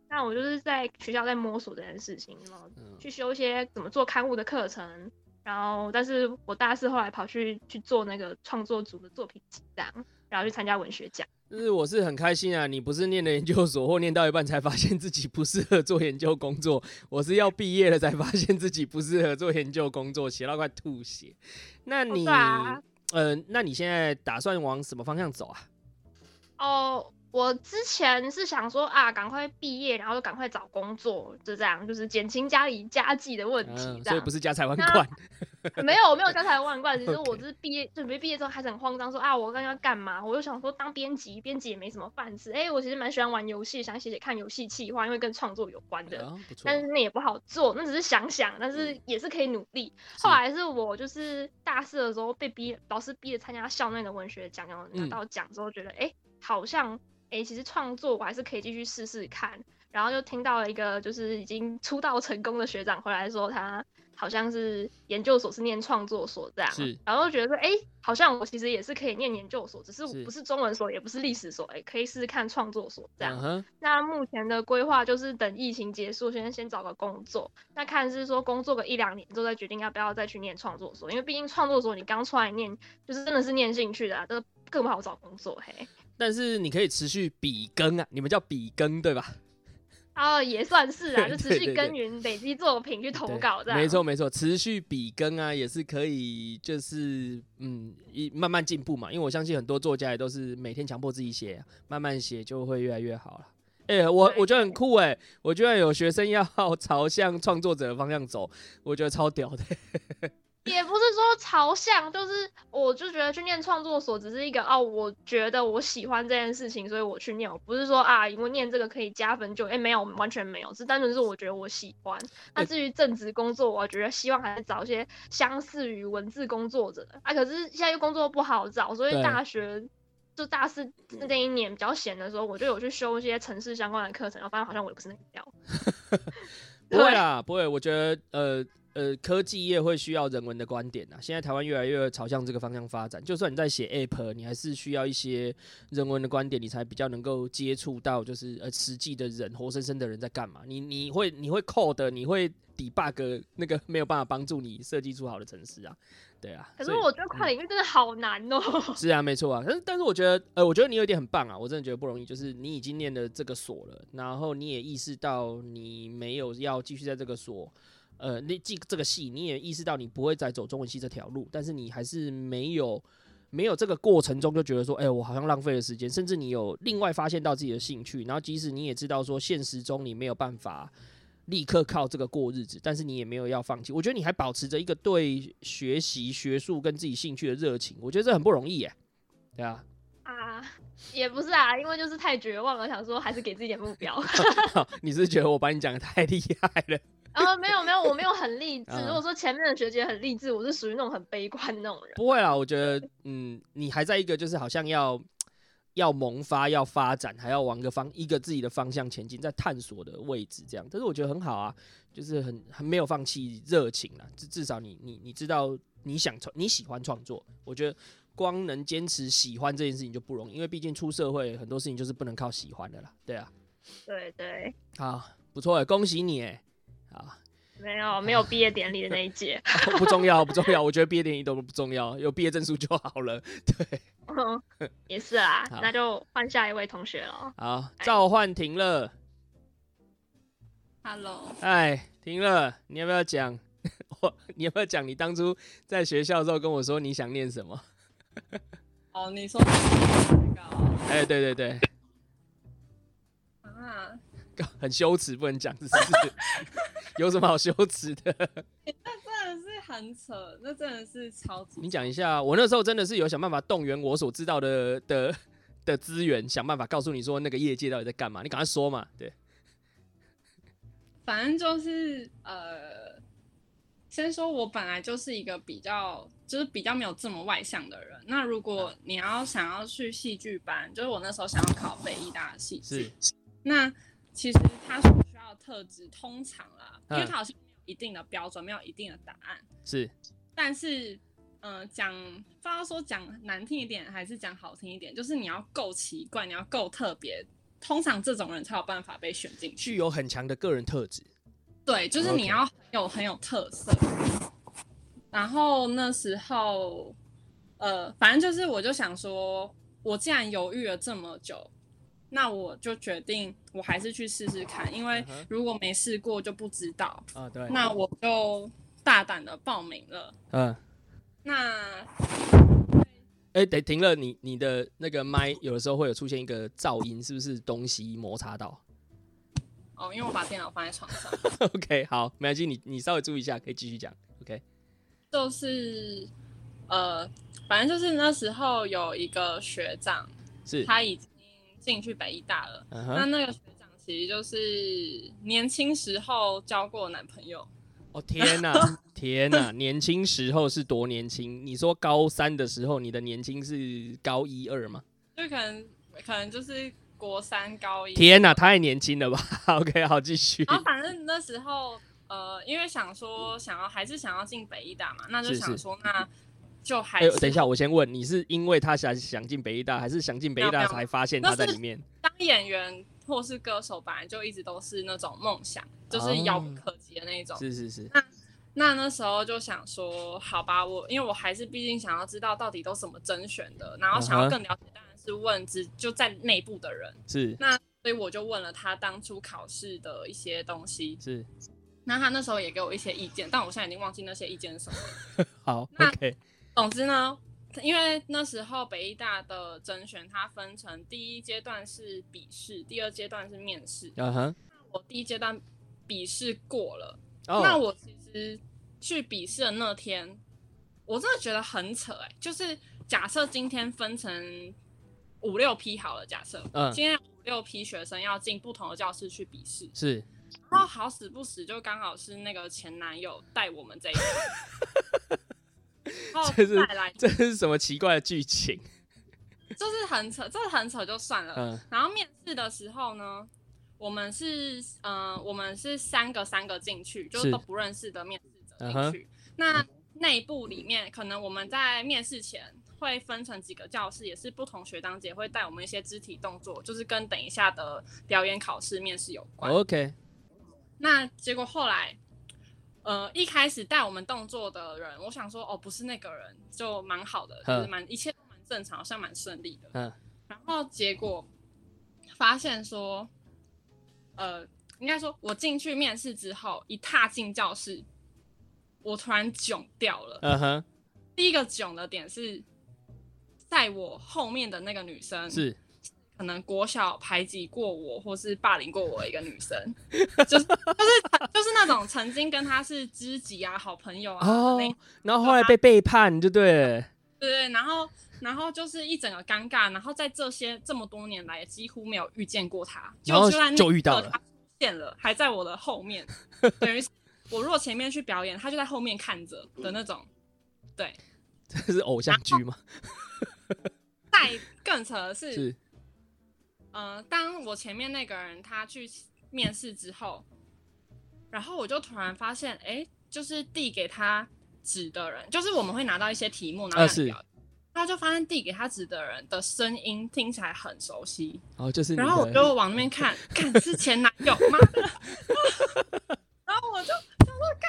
Speaker 3: 那我就是在学校在摸索这件事情，然后去修一些怎么做刊物的课程。然后，但是我大四后来跑去去做那个创作组的作品集，这样，然后去参加文学奖。
Speaker 1: 就是我是很开心啊！你不是念了研究所 或念到一半才发现自己不适合做研究工作，我是要毕业了才发现自己不适合做研究工作，写到快吐血。那你，嗯、呃，那你现在打算往什么方向走啊？
Speaker 3: 哦。我之前是想说啊，赶快毕业，然后就赶快找工作，就这样，就是减轻家里家计的问题，嗯、
Speaker 1: 所以不是家财万贯。
Speaker 3: 没有，我没有家财万贯。其实 我就是毕业准备毕业之后还是很慌张说，啊，我刚刚要干嘛？我就想说当编辑，编辑也没什么饭吃。哎、欸，我其实蛮喜欢玩游戏，想写写看游戏企划，因为跟创作有关的。嗯、但是那也不好做，那只是想想，但是也是可以努力。嗯、后来是我就是大四的时候被逼，老师逼着参加校内的文学奖，然后拿到奖之后觉得，哎、嗯欸，好像。哎、欸，其实创作我还是可以继续试试看，然后就听到了一个就是已经出道成功的学长回来说，他好像是研究所是念创作所这样，是然后就觉得说，哎、欸，好像我其实也是可以念研究所，只是我不是中文所，也不是历史所，哎、欸，可以试试看创作所这样。Uh huh. 那目前的规划就是等疫情结束，先先找个工作，那看是说工作个一两年之后再决定要不要再去念创作所，因为毕竟创作所你刚出来念，就是真的是念兴趣的、啊，这更不好找工作嘿。
Speaker 1: 但是你可以持续笔耕啊，你们叫笔耕对吧？
Speaker 3: 哦，也算是啊，就持续耕耘，累积作品去投稿这样。
Speaker 1: 没错没错，持续笔耕啊，也是可以，就是嗯，一慢慢进步嘛。因为我相信很多作家也都是每天强迫自己写啊，慢慢写就会越来越好了。哎、欸，我我觉得很酷哎、欸，我觉得有学生要 朝向创作者的方向走，我觉得超屌的。
Speaker 3: 也不是说朝向，就是我就觉得去念创作所只是一个哦，我觉得我喜欢这件事情，所以我去念。我不是说啊，因为念这个可以加分就哎、欸、没有，完全没有，是单纯是我觉得我喜欢。那至于正职工作，我觉得希望还是找一些相似于文字工作者的啊。可是现在又工作不好找，所以大学就大四那一年比较闲的时候，我就有去修一些城市相关的课程，然后发现好像我也不是那个料。
Speaker 1: 不会啊，不会，我觉得呃。呃，科技业会需要人文的观点啊。现在台湾越来越朝向这个方向发展。就算你在写 App，你还是需要一些人文的观点，你才比较能够接触到，就是呃实际的人，活生生的人在干嘛。你你会你会 code，你会 debug，那个没有办法帮助你设计出好的城市啊。对啊。
Speaker 3: 可是我觉得跨领域真的好难哦、喔。
Speaker 1: 是啊，没错啊。但是但是我觉得，呃，我觉得你有一点很棒啊，我真的觉得不容易。就是你已经念了这个所了，然后你也意识到你没有要继续在这个所。呃，你进这个戏，你也意识到你不会再走中文系这条路，但是你还是没有没有这个过程中就觉得说，哎、欸，我好像浪费了时间，甚至你有另外发现到自己的兴趣，然后即使你也知道说现实中你没有办法，立刻靠这个过日子，但是你也没有要放弃。我觉得你还保持着一个对学习、学术跟自己兴趣的热情，我觉得这很不容易耶。对啊。
Speaker 3: 啊，也不是啊，因为就是太绝望了，想说还是给自己点目标。
Speaker 1: 你是，是觉得我把你讲的太厉害了？
Speaker 3: 啊，没有没有，我没有很励志。如果说前面的学姐很励志，我是属于那种很悲观的那种人。
Speaker 1: 不会啦，我觉得，嗯，你还在一个就是好像要要萌发、要发展，还要往个方一个自己的方向前进，在探索的位置这样。但是我觉得很好啊，就是很很没有放弃热情啦。至至少你你你知道你想创你喜欢创作，我觉得。光能坚持喜欢这件事情就不容易，因为毕竟出社会很多事情就是不能靠喜欢的啦。对啊，
Speaker 3: 对对，
Speaker 1: 好，不错哎，恭喜你哎，好，
Speaker 3: 没有没有毕业典礼的那一届，
Speaker 1: 不重要不重要，我觉得毕业典礼都不重要，有毕业证书就好了。对，
Speaker 3: 嗯、也是啊，那就换下一位同学了。
Speaker 1: 好，召唤停了
Speaker 9: ，Hello，
Speaker 1: 哎，停了，你要不要讲？我，你要不要讲？你当初在学校的时候跟我说你想念什么？
Speaker 9: 哦，你说那个？
Speaker 1: 哎，对对对，
Speaker 9: 啊，
Speaker 1: 很羞耻，不能讲，是不是？有什么好羞耻的？
Speaker 9: 那真的是很扯，那真的是超级。
Speaker 1: 你讲一下，我那时候真的是有想办法动员我所知道的的的资源，想办法告诉你说那个业界到底在干嘛。你赶快说嘛，对。
Speaker 9: 反正就是呃，先说我本来就是一个比较。就是比较没有这么外向的人。那如果你要想要去戏剧班，就是我那时候想要考北艺大的戏剧。是。那其实他所需要的特质，通常啦，因为他好像没有一定的标准，没有一定的答案。
Speaker 1: 是。
Speaker 9: 但是，嗯、呃，讲，不知道说讲难听一点，还是讲好听一点，就是你要够奇怪，你要够特别，通常这种人才有办法被选进去。
Speaker 1: 具有很强的个人特质。
Speaker 9: 对，就是你要有很有特色。然后那时候，呃，反正就是，我就想说，我既然犹豫了这么久，那我就决定，我还是去试试看，因为如果没试过就不知道。
Speaker 1: 啊，对。
Speaker 9: 那我就大胆的报名了。嗯。那，
Speaker 1: 哎，得停了，你你的那个麦有的时候会有出现一个噪音，是不是东西摩擦到？
Speaker 9: 哦，因为我把电脑放在床上。
Speaker 1: OK，好，没关系，你你稍微注意一下，可以继续讲。OK。
Speaker 9: 就是，呃，反正就是那时候有一个学长，是他已经进去北医大了。Uh huh. 那那个学长其实就是年轻时候交过男朋友。
Speaker 1: 哦天哪，天哪！年轻时候是多年轻？你说高三的时候，你的年轻是高一二吗？
Speaker 9: 就可能可能就是国三高一。
Speaker 1: 天哪，太年轻了吧？OK，好，继续。
Speaker 9: 然后反正那时候。呃，因为想说想要还是想要进北医大嘛，那就想说那就
Speaker 1: 还等一下，我先问，你是因为他想想进北艺大，还是想进北艺大才发现他在里面？
Speaker 9: 当演员或是歌手，本来就一直都是那种梦想，就是遥不可及的那一种。
Speaker 1: 是是是。
Speaker 9: 那那那时候就想说，好吧，我因为我还是毕竟想要知道到底都怎么甄选的，然后想要更了解，当然是问只就在内部的人。
Speaker 1: 是。
Speaker 9: 那所以我就问了他当初考试的一些东西。
Speaker 1: 是。
Speaker 9: 那他那时候也给我一些意见，但我现在已经忘记那些意见是什么了。
Speaker 1: 好，
Speaker 9: 那
Speaker 1: OK。
Speaker 9: 总之呢，因为那时候北医大的甄选，它分成第一阶段是笔试，第二阶段是面试。嗯哼、uh。我第一阶段笔试过了，oh. 那我其实去笔试的那天，我真的觉得很扯哎、欸，就是假设今天分成五六批好了，假设，嗯，今天五六批学生要进不同的教室去笔试，
Speaker 1: 是。
Speaker 9: 然后好死不死，就刚好是那个前男友带我们这一组，然后再来，
Speaker 1: 这是什么奇怪的剧情？
Speaker 9: 就是很扯，这很扯就算了。嗯、然后面试的时候呢，我们是嗯、呃，我们是三个三个进去，就是都不认识的面试者进去。是那内部里面，可能我们在面试前会分成几个教室，也是不同学长姐会带我们一些肢体动作，就是跟等一下的表演考试面试有关。
Speaker 1: OK。
Speaker 9: 那结果后来，呃，一开始带我们动作的人，我想说，哦，不是那个人，就蛮好的，就是蛮一切都蛮正常，好像蛮顺利的。嗯。然后结果发现说，呃，应该说，我进去面试之后，一踏进教室，我突然囧掉了。嗯哼。第一个囧的点是，在我后面的那个女生是。可能国小排挤过我或是霸凌过我的一个女生，就是就是就是那种曾经跟她是知己啊、好朋友啊，
Speaker 1: 哦，然后后来被背叛，就对了，
Speaker 9: 对对，然后然后就是一整个尴尬，然后在这些这么多年来几乎没有遇见过她，
Speaker 1: 然后
Speaker 9: 就就，
Speaker 1: 就遇到了，
Speaker 9: 他出现了，还在我的后面，等于我如果前面去表演，她就在后面看着的那种，对，
Speaker 1: 这是偶像剧吗？
Speaker 9: 再更扯的是。
Speaker 1: 是
Speaker 9: 呃，当我前面那个人他去面试之后，然后我就突然发现，哎、欸，就是递给他纸的人，就是我们会拿到一些题目，然后他表，他就发现递给他纸的人的声音听起来很熟悉，
Speaker 1: 哦，就是，
Speaker 9: 然后我就往那边看，看是前男友吗？然 后我就。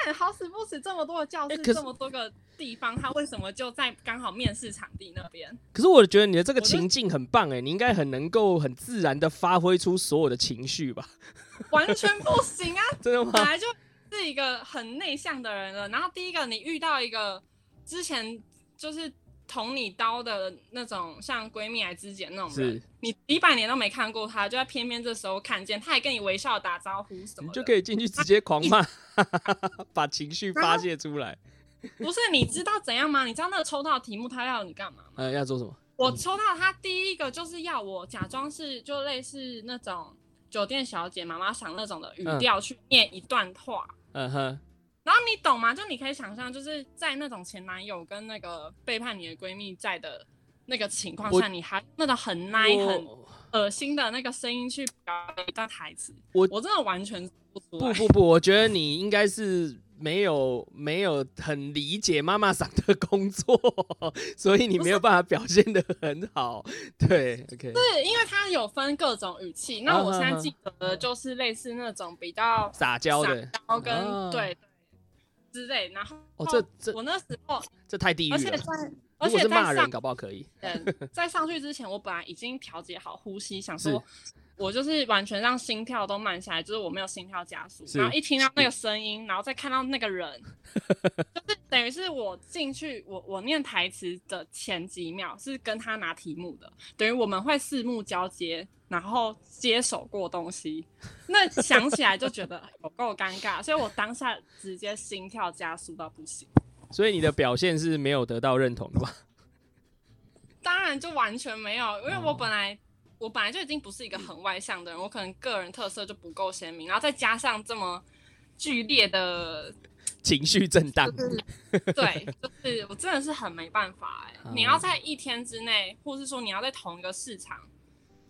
Speaker 9: 干，好死不死，这么多的教室，欸、这么多个地方，他为什么就在刚好面试场地那边？
Speaker 1: 可是我觉得你的这个情境很棒哎，你应该很能够很自然的发挥出所有的情绪吧？
Speaker 9: 完全不行啊！
Speaker 1: 真的吗？
Speaker 9: 本来就是一个很内向的人了，然后第一个你遇到一个之前就是。捅你刀的那种，像闺蜜来之间那种人，你几百年都没看过他，就在偏偏这时候看见，他还跟你微笑打招呼什么，
Speaker 1: 你就可以进去直接狂骂，把情绪发泄出来。
Speaker 9: 不是，你知道怎样吗？你知道那个抽到题目他要你干嘛吗？
Speaker 1: 呃，要做什么？
Speaker 9: 我抽到他第一个就是要我假装是就类似那种酒店小姐妈妈想那种的语调去念一段话。
Speaker 1: 嗯哼。
Speaker 9: 然后你懂吗？就你可以想象，就是在那种前男友跟那个背叛你的闺蜜在的那个情况下，你还那种很奶、很恶心的那个声音去表一段台词，我我真的完全不。
Speaker 1: 不不不，我觉得你应该是没有没有很理解妈妈桑的工作，所以你没有办法表现得很好。对，OK，
Speaker 9: 是因为他有分各种语气。那我现在记得的就是类似那种比较
Speaker 1: 撒娇的，
Speaker 9: 然后跟、啊、对。之类，然后
Speaker 1: 哦，这这
Speaker 9: 我那时候
Speaker 1: 这太地狱了。
Speaker 9: 而且在
Speaker 1: 而且骂人搞不好可以。
Speaker 9: 在上去之前，我本来已经调节好呼吸，想说我就是完全让心跳都慢下来，就是我没有心跳加速。然后一听到那个声音，然后再看到那个人，就是等于是我进去，我我念台词的前几秒是跟他拿题目的，等于我们会四目交接。然后接手过东西，那想起来就觉得有够尴尬，所以我当下直接心跳加速到不行。
Speaker 1: 所以你的表现是没有得到认同的吧？
Speaker 9: 当然就完全没有，因为我本来、哦、我本来就已经不是一个很外向的人，我可能个人特色就不够鲜明，然后再加上这么剧烈的
Speaker 1: 情绪震荡，
Speaker 9: 就是、对，就是我真的是很没办法哎、欸。你要在一天之内，或是说你要在同一个市场。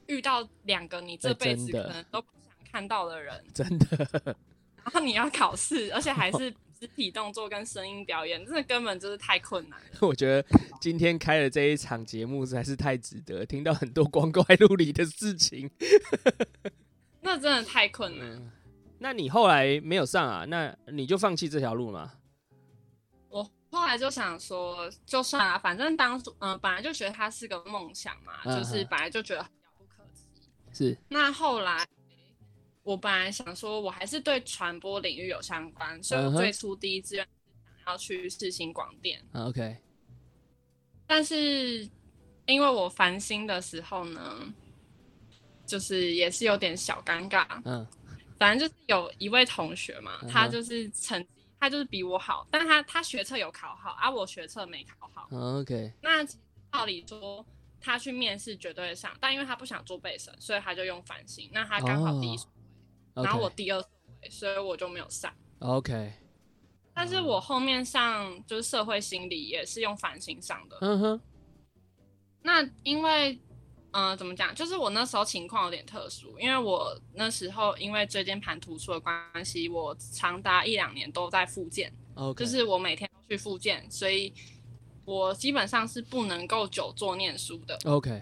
Speaker 9: 遇到两个你这辈子可能都不想看到的人，
Speaker 1: 欸、真的。
Speaker 9: 然后你要考试，而且还是肢体动作跟声音表演，真的根本就是太困难了。
Speaker 1: 我觉得今天开的这一场节目实在是太值得，听到很多光怪陆离的事情。
Speaker 9: 那真的太困难、嗯。
Speaker 1: 那你后来没有上啊？那你就放弃这条路吗？
Speaker 9: 我后来就想说，就算了，反正当初嗯、呃，本来就觉得它是个梦想嘛、嗯，就是本来就觉得。
Speaker 1: 是，
Speaker 9: 那后来我本来想说，我还是对传播领域有相关，所以我最初第一志愿是想要去世新广电。
Speaker 1: OK，
Speaker 9: 但是因为我烦心的时候呢，就是也是有点小尴尬。嗯，反正就是有一位同学嘛，他就是成绩，他就是比我好，但他他学测有考好，而、啊、我学测没考好。
Speaker 1: OK，那
Speaker 9: 道理说。他去面试绝对上，但因为他不想做备审，所以他就用繁星。那他刚好第一，oh. 然后我第二顺所以我就没有上。
Speaker 1: OK，
Speaker 9: 但是我后面上就是社会心理也是用繁星上的。
Speaker 1: 嗯哼。
Speaker 9: 那因为，嗯、呃，怎么讲？就是我那时候情况有点特殊，因为我那时候因为椎间盘突出的关系，我长达一两年都在复健。
Speaker 1: OK，
Speaker 9: 就是我每天都去复健，所以。我基本上是不能够久坐念书的。
Speaker 1: OK，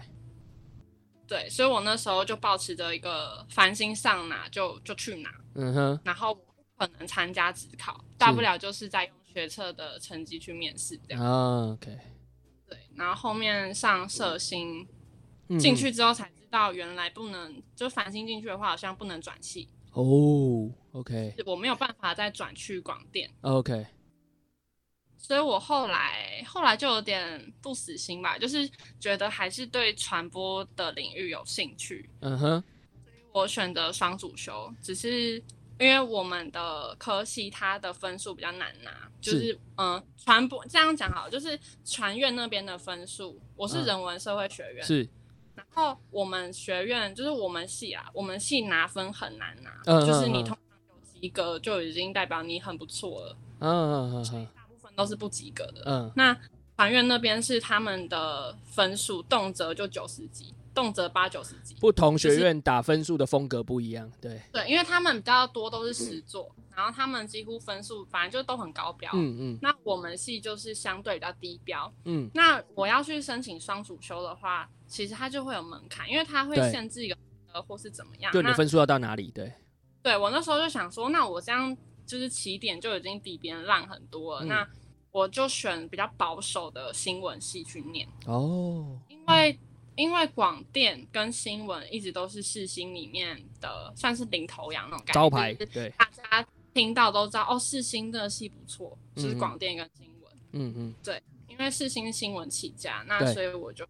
Speaker 9: 对，所以我那时候就保持着一个繁星上哪就就去哪，
Speaker 1: 嗯哼，
Speaker 9: 然后可能参加职考，大不了就是在用学测的成绩去面试这样。
Speaker 1: Oh, OK，
Speaker 9: 对，然后后面上社新进去之后才知道，原来不能就繁星进去的话，好像不能转系。
Speaker 1: 哦，oh，OK，
Speaker 9: 我没有办法再转去广电。
Speaker 1: OK。
Speaker 9: 所以我后来后来就有点不死心吧，就是觉得还是对传播的领域有兴趣。嗯哼，所以我选择双主修，只是因为我们的科系它的分数比较难拿，就是嗯传播这样讲好，就是传院那边的分数，我是人文社会学院，是，然后我们学院就是我们系啊，我们系拿分很难拿，嗯、就是你通常有及格就已经代表你很不错了。嗯嗯嗯嗯。都是不及格的。嗯，那团院那边是他们的分数，动辄就九十几，动辄八九十几。
Speaker 1: 不同学院打分数的风格不一样，对。
Speaker 9: 对，因为他们比较多都是实作，嗯、然后他们几乎分数反正就都很高标。嗯嗯。那我们系就是相对比较低标。嗯。那我要去申请双主修的话，其实它就会有门槛，因为它会限制一个呃或是怎么样。
Speaker 1: 就你的分数要到哪里？对。
Speaker 9: 对，我那时候就想说，那我这样就是起点就已经比别人烂很多了。嗯、那我就选比较保守的新闻系去念。哦，因为因为广电跟新闻一直都是世新里面的算是领头羊那种感觉，
Speaker 1: 招牌，对，
Speaker 9: 大家听到都知道哦，世新的系不错，就是广电跟新闻，嗯嗯，对，因为世新新闻起家，那所以我就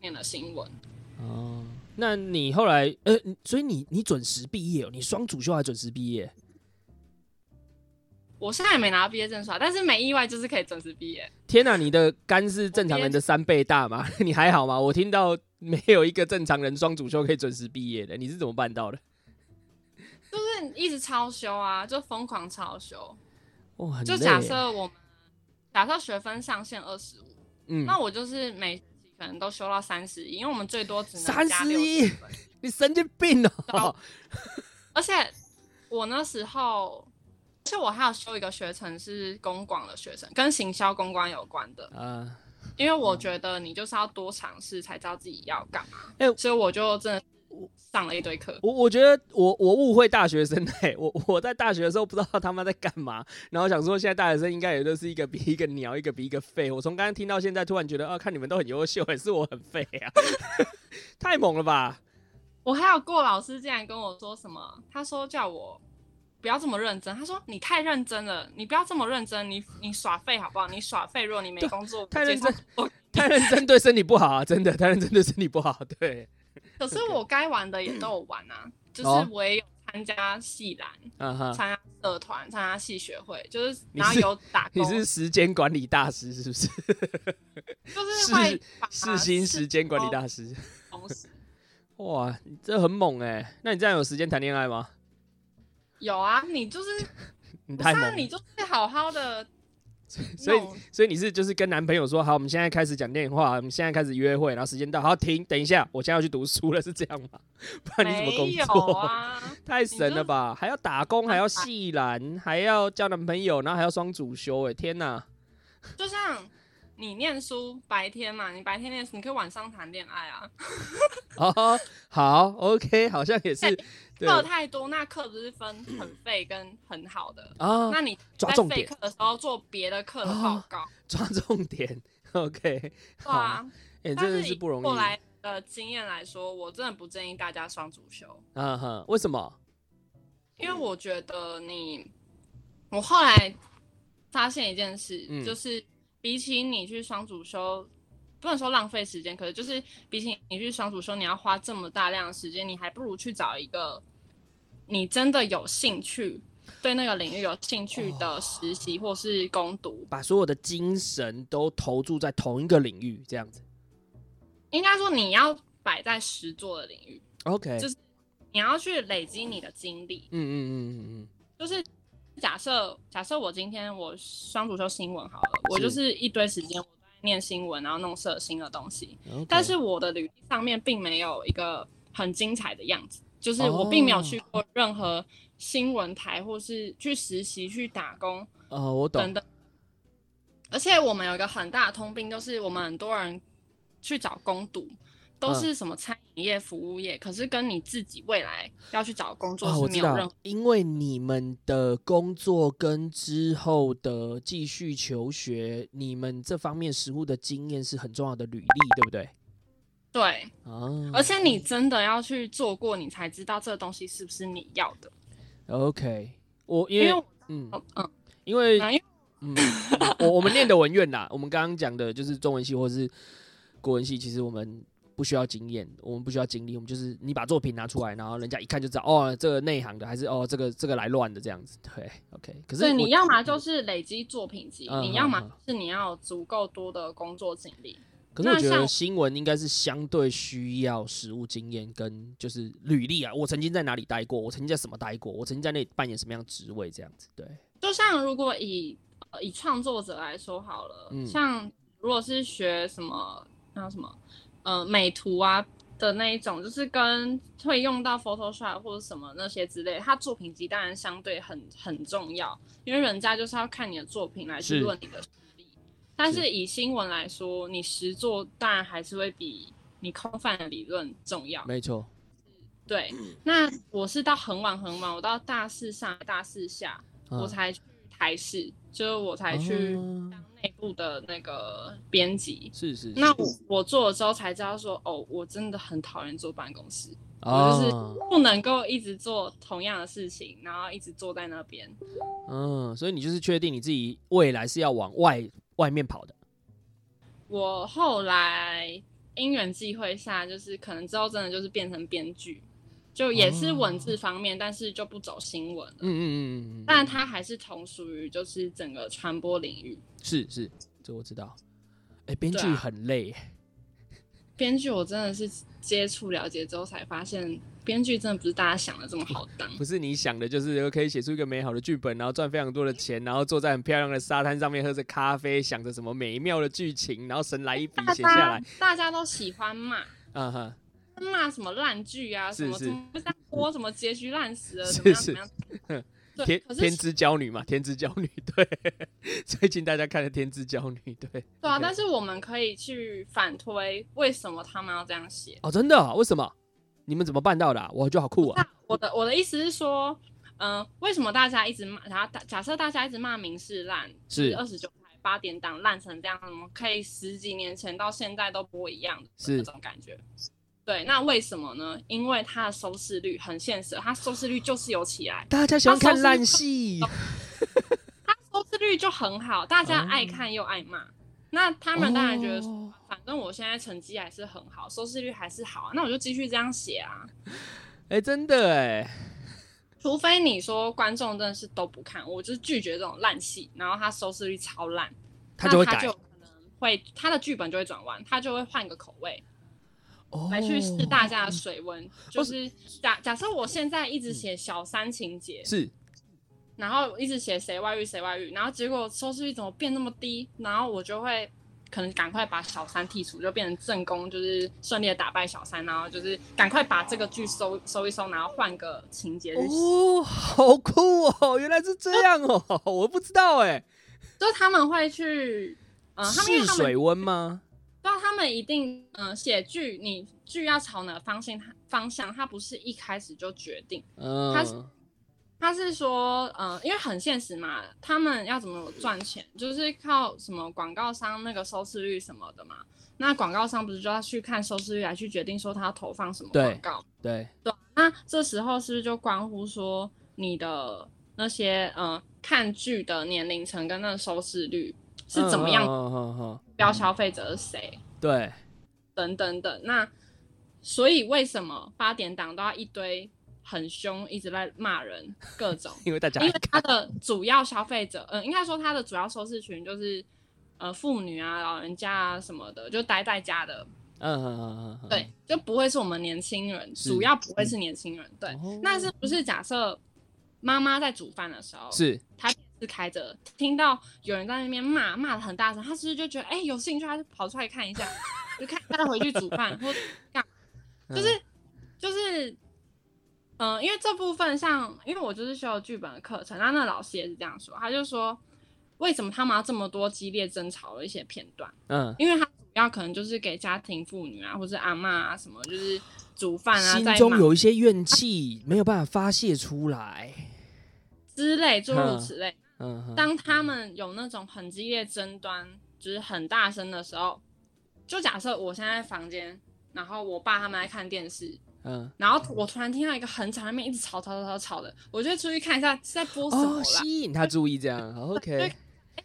Speaker 9: 念了新闻。
Speaker 1: 哦，那你后来呃，所以你你准时毕业哦，你双主修还准时毕业？
Speaker 9: 我现在也没拿到毕业证书，但是没意外就是可以准时毕业。
Speaker 1: 天哪，你的肝是正常人的三倍大吗？你还好吗？我听到没有一个正常人双主修可以准时毕业的，你是怎么办到的？
Speaker 9: 就是一直超修啊，就疯狂超修。哇，就假设我们假设学分上限二十五，嗯，那我就是每期可能都修到三十一，因为我们最多只能三十一。
Speaker 1: 你神经病哦！
Speaker 9: 而且我那时候。其实我还要修一个学程是公广的学程，跟行销公关有关的。嗯，因为我觉得你就是要多尝试才知道自己要干嘛。哎、欸，所以我就真的上了一堆课。
Speaker 1: 我我觉得我我误会大学生哎、欸，我我在大学的时候不知道他们在干嘛，然后想说现在大学生应该也都是一个比一个鸟，一个比一个废。我从刚刚听到现在，突然觉得啊，看你们都很优秀，也是我很废啊？太猛了吧！
Speaker 9: 我还有过老师竟然跟我说什么？他说叫我。不要这么认真，他说你太认真了，你不要这么认真，你你耍废好不好？你耍废，如果你没工作，
Speaker 1: 太认真，太认真对身体不好啊，真的太认真对身体不好。对，
Speaker 9: 可是我该玩的也都有玩啊，就是我也有参加系篮，参加社团，参加戏学会，就是然后有打工。
Speaker 1: 你是时间管理大师是不是？
Speaker 9: 就是会
Speaker 1: 世新时间管理大师。哇，你这很猛哎！那你这样有时间谈恋爱吗？
Speaker 9: 有啊，你就是 你太猛，你就是好好的，
Speaker 1: 所以所以你是就是跟男朋友说好，我们现在开始讲电话，我们现在开始约会，然后时间到，好停，等一下，我现在要去读书了，是这样吗？不然你怎么工作啊？太神了吧，还要打工，还要系篮，还要交男朋友，然后还要双主修，哎，天哪！
Speaker 9: 就像你念书白天嘛，你白天念书，你可以晚上谈恋爱啊。
Speaker 1: 哦，好，OK，好像也是。
Speaker 9: 课太多，那课不是分很废跟很好的啊？那你在废课的时候做别的课的报告，
Speaker 1: 抓重点。OK，
Speaker 9: 哇，哎，真的是不容易。后来的经验来说，我真的不建议大家双主修。
Speaker 1: 嗯哼，为什么？
Speaker 9: 因为我觉得你，我后来发现一件事，嗯、就是比起你去双主修。不能说浪费时间，可是就是比起你去双主修，你要花这么大量的时间，你还不如去找一个你真的有兴趣、对那个领域有兴趣的实习或是攻读，
Speaker 1: 把所有的精神都投注在同一个领域，这样子。
Speaker 9: 应该说你要摆在实做的领域
Speaker 1: ，OK，
Speaker 9: 就是你要去累积你的经历。嗯嗯嗯嗯嗯，就是假设假设我今天我双主修新闻好了，我就是一堆时间我。念新闻，然后弄色新的东西，Okay. 但是我的履历上面并没有一个很精彩的样子，就是我并没有去过任何新闻台，或是去实习、去打工，
Speaker 1: 哦，我懂。
Speaker 9: 等等。而且我们有一个很大的通病，就是我们很多人去找工读。都是什么餐饮业、服务业，嗯、可是跟你自己未来要去找工作是没有任何、哦、
Speaker 1: 因为你们的工作跟之后的继续求学，你们这方面实务的经验是很重要的履历，对不对？
Speaker 9: 对，啊、而且你真的要去做过，你才知道这个东西是不是你要的。
Speaker 1: OK，我因为，嗯嗯，因为嗯，我我们念的文院啦，我们刚刚讲的就是中文系或是国文系，其实我们不需要经验，我们不需要经历，我们就是你把作品拿出来，然后人家一看就知道，哦，这个内行的还是哦这个这个来乱的这样子，对，OK。可是
Speaker 9: 你要么就是累积作品集，嗯、你要么是你要足够多的工作经历。
Speaker 1: 可是我觉得新闻应该是相对需要实务经验跟就是履历啊，我曾经在哪里待过，我曾经在什么待过，我曾经在那里扮演什么样职位这样子，对。
Speaker 9: 就像如果以以创作者来说好了，嗯、像如果是学什么那什么呃美图啊的那一种，就是跟会用到 Photoshop 或者什么那些之类，他作品集当然相对很很重要，因为人家就是要看你的作品来去论你的实力。但是以新闻来说，你实作当然还是会比你空泛的理论重要。
Speaker 1: 没错，
Speaker 9: 对。那我是到很晚很晚，我到大四上、大四下，啊、我才去台视，就是我才去当内部的那个编辑。
Speaker 1: 是是。
Speaker 9: 那我我做了之后才知道说，哦，我真的很讨厌坐办公室，就是不能够一直做同样的事情，然后一直坐在那边。
Speaker 1: 嗯，所以你就是确定你自己未来是要往外。外面跑的，
Speaker 9: 我后来因缘际会下，就是可能之后真的就是变成编剧，就也是文字方面，哦、但是就不走新闻了。嗯嗯嗯嗯，但它还是同属于就是整个传播领域。
Speaker 1: 是是，这我知道。哎、欸，编剧很累。
Speaker 9: 编剧我真的是接触了解之后才发现。编剧真的不是大家想的这么好当，
Speaker 1: 不是你想的，就是可以写出一个美好的剧本，然后赚非常多的钱，然后坐在很漂亮的沙滩上面喝着咖啡，想着什么美妙的剧情，然后神来一笔写下来。
Speaker 9: 大家都喜欢嘛，嗯哼，骂什么烂剧啊，什么什么播 什么结局烂死了，怎么样怎么样？
Speaker 1: 天天之娇女嘛，天之娇女，对，最近大家看的天之娇女，对，对
Speaker 9: 啊，但是我们可以去反推，为什么他们要这样写？
Speaker 1: 哦，真的啊？为什么？你们怎么办到的、啊？我觉得好酷啊！
Speaker 9: 我的我的意思是说，嗯、呃，为什么大家一直骂？然后假设大家一直骂民视烂，是二十九台八点档烂成这样，可以十几年前到现在都不一样的那种感觉？对，那为什么呢？因为它的收视率很现实，它收视率就是有起来，
Speaker 1: 大家喜欢看烂戏，
Speaker 9: 它收视率就 很好，大家爱看又爱骂。嗯那他们当然觉得说，反正我现在成绩还是很好，收视率还是好啊，那我就继续这样写啊。
Speaker 1: 哎、欸，真的哎，
Speaker 9: 除非你说观众真的是都不看，我就是拒绝这种烂戏，然后他收视率超烂，
Speaker 1: 他就会改，
Speaker 9: 他就可能会他的剧本就会转弯，他就会换个口味，哦、来去试大家的水温。就是假假设我现在一直写小三情节
Speaker 1: 是。
Speaker 9: 然后一直写谁外遇谁外遇，然后结果收视率怎么变那么低？然后我就会可能赶快把小三剔除，就变成正宫，就是顺利的打败小三，然后就是赶快把这个剧收收一收，然后换个情节。
Speaker 1: 哦，好酷哦！原来是这样哦，我不知道哎。
Speaker 9: 就他们会去，嗯，试
Speaker 1: 水温吗？
Speaker 9: 对啊，他们一定，嗯，写剧你剧要朝哪个方向？方向他不是一开始就决定，嗯，它是。他是说，呃，因为很现实嘛，他们要怎么赚钱，就是靠什么广告商那个收视率什么的嘛。那广告商不是就要去看收视率来去决定说他要投放什么广告？
Speaker 1: 对
Speaker 9: 对，对。那这时候是不是就关乎说你的那些呃看剧的年龄层跟那收视率是怎么样？标消费者是谁？
Speaker 1: 对，
Speaker 9: 等等等。那所以为什么八点档都要一堆？很凶，一直在骂人，各种。
Speaker 1: 因为大家，
Speaker 9: 因为他的主要消费者，嗯、呃，应该说他的主要收视群就是，呃，妇女啊、老人家啊什么的，就待在家的。嗯嗯嗯嗯。对，就不会是我们年轻人，主要不会是年轻人。对，哦、那是不是假设妈妈在煮饭的时候，是她是开着，听到有人在那边骂，骂的很大声，他是不是就觉得哎、欸、有兴趣，他就跑出来看一下，就看他回去煮饭或 干，就是就是。嗯，因为这部分像，因为我就是修剧本的课程，然后那老师也是这样说，他就说，为什么他们要这么多激烈争吵的一些片段？嗯，因为他主要可能就是给家庭妇女啊，或者阿嬷啊什么，就是煮饭啊，
Speaker 1: 心中有一些怨气，没有办法发泄出来
Speaker 9: 之类，诸如此类。嗯，嗯，当他们有那种很激烈争端，就是很大声的时候，就假设我现在在房间，然后我爸他们在看电视。嗯，然后我突然听到一个很吵，那边一直吵吵吵吵吵的，我就出去看一下是在播什么啦，
Speaker 1: 哦，吸引他注意这样，OK。
Speaker 9: 哎、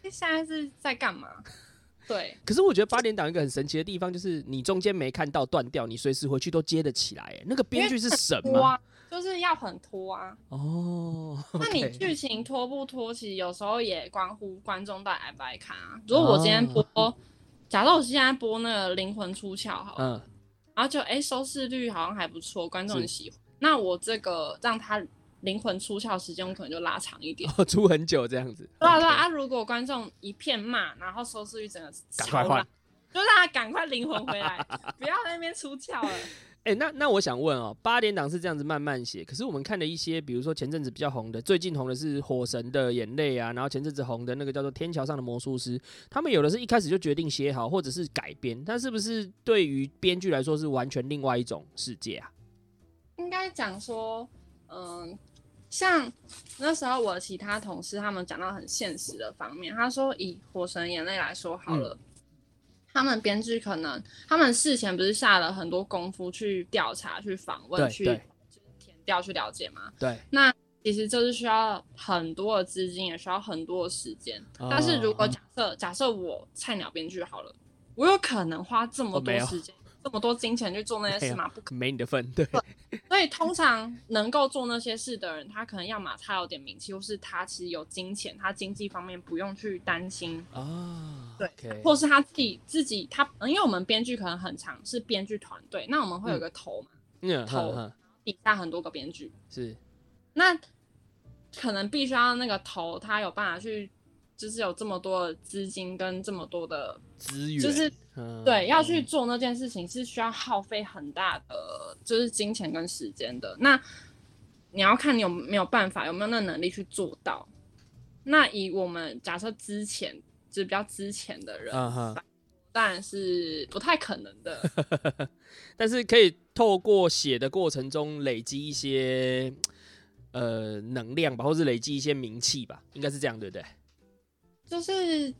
Speaker 9: 欸，现在是在干嘛？对。
Speaker 1: 可是我觉得八点档一个很神奇的地方，就是你中间没看到断掉，你随时回去都接得起来。哎，那个编剧是什么？
Speaker 9: 就是要很拖啊。哦。Okay、那你剧情拖不拖，其实有时候也关乎观众到底爱不爱看啊。如果我今天播，哦、假设我现在播那个《灵魂出窍》好了，嗯，然后就哎、欸、收视率好像还不错，观众很喜欢。那我这个让他灵魂出窍时间，我可能就拉长一点，
Speaker 1: 哦，出很久这样子。
Speaker 9: 对啊对啊，啊，如果观众一片骂，然后收视率整个
Speaker 1: 赶快换，
Speaker 9: 就让他赶快灵魂回来，不要在那边出窍了。
Speaker 1: 哎、欸，那那我想问哦，八点档是这样子慢慢写，可是我们看的一些，比如说前阵子比较红的，最近红的是《火神的眼泪》啊，然后前阵子红的那个叫做《天桥上的魔术师》，他们有的是一开始就决定写好，或者是改编，但是不是对于编剧来说是完全另外一种世界啊？
Speaker 9: 应该讲说，嗯，像那时候我其他同事他们讲到很现实的方面，他说以《火神眼泪》来说好了，嗯、他们编剧可能他们事前不是下了很多功夫去调查、去访问、去填调、去了解吗？
Speaker 1: 对，
Speaker 9: 那其实就是需要很多的资金，也需要很多的时间。哦、但是如果假设、哦、假设我菜鸟编剧好了，我有可能花这么多时间。哦这么多金钱去做那些事吗？不可能，
Speaker 1: 没你的份。对，
Speaker 9: 所以通常能够做那些事的人，他可能要么他有点名气，或是他其实有金钱，他经济方面不用去担心啊。对，okay. 或是他自己自己他，因为我们编剧可能很长，是编剧团队，那我们会有个头嘛，嗯、头、嗯、底下很多个编剧
Speaker 1: 是，
Speaker 9: 那可能必须要那个头，他有办法去。就是有这么多的资金跟这么多的
Speaker 1: 资源，
Speaker 9: 就是、嗯、对要去做那件事情是需要耗费很大的就是金钱跟时间的。那你要看你有没有办法，有没有那能力去做到。那以我们假设之前就是比较之前的人，当然是不太可能的。
Speaker 1: 但是可以透过写的过程中累积一些呃能量吧，或是累积一些名气吧，应该是这样，对不对？
Speaker 9: 就是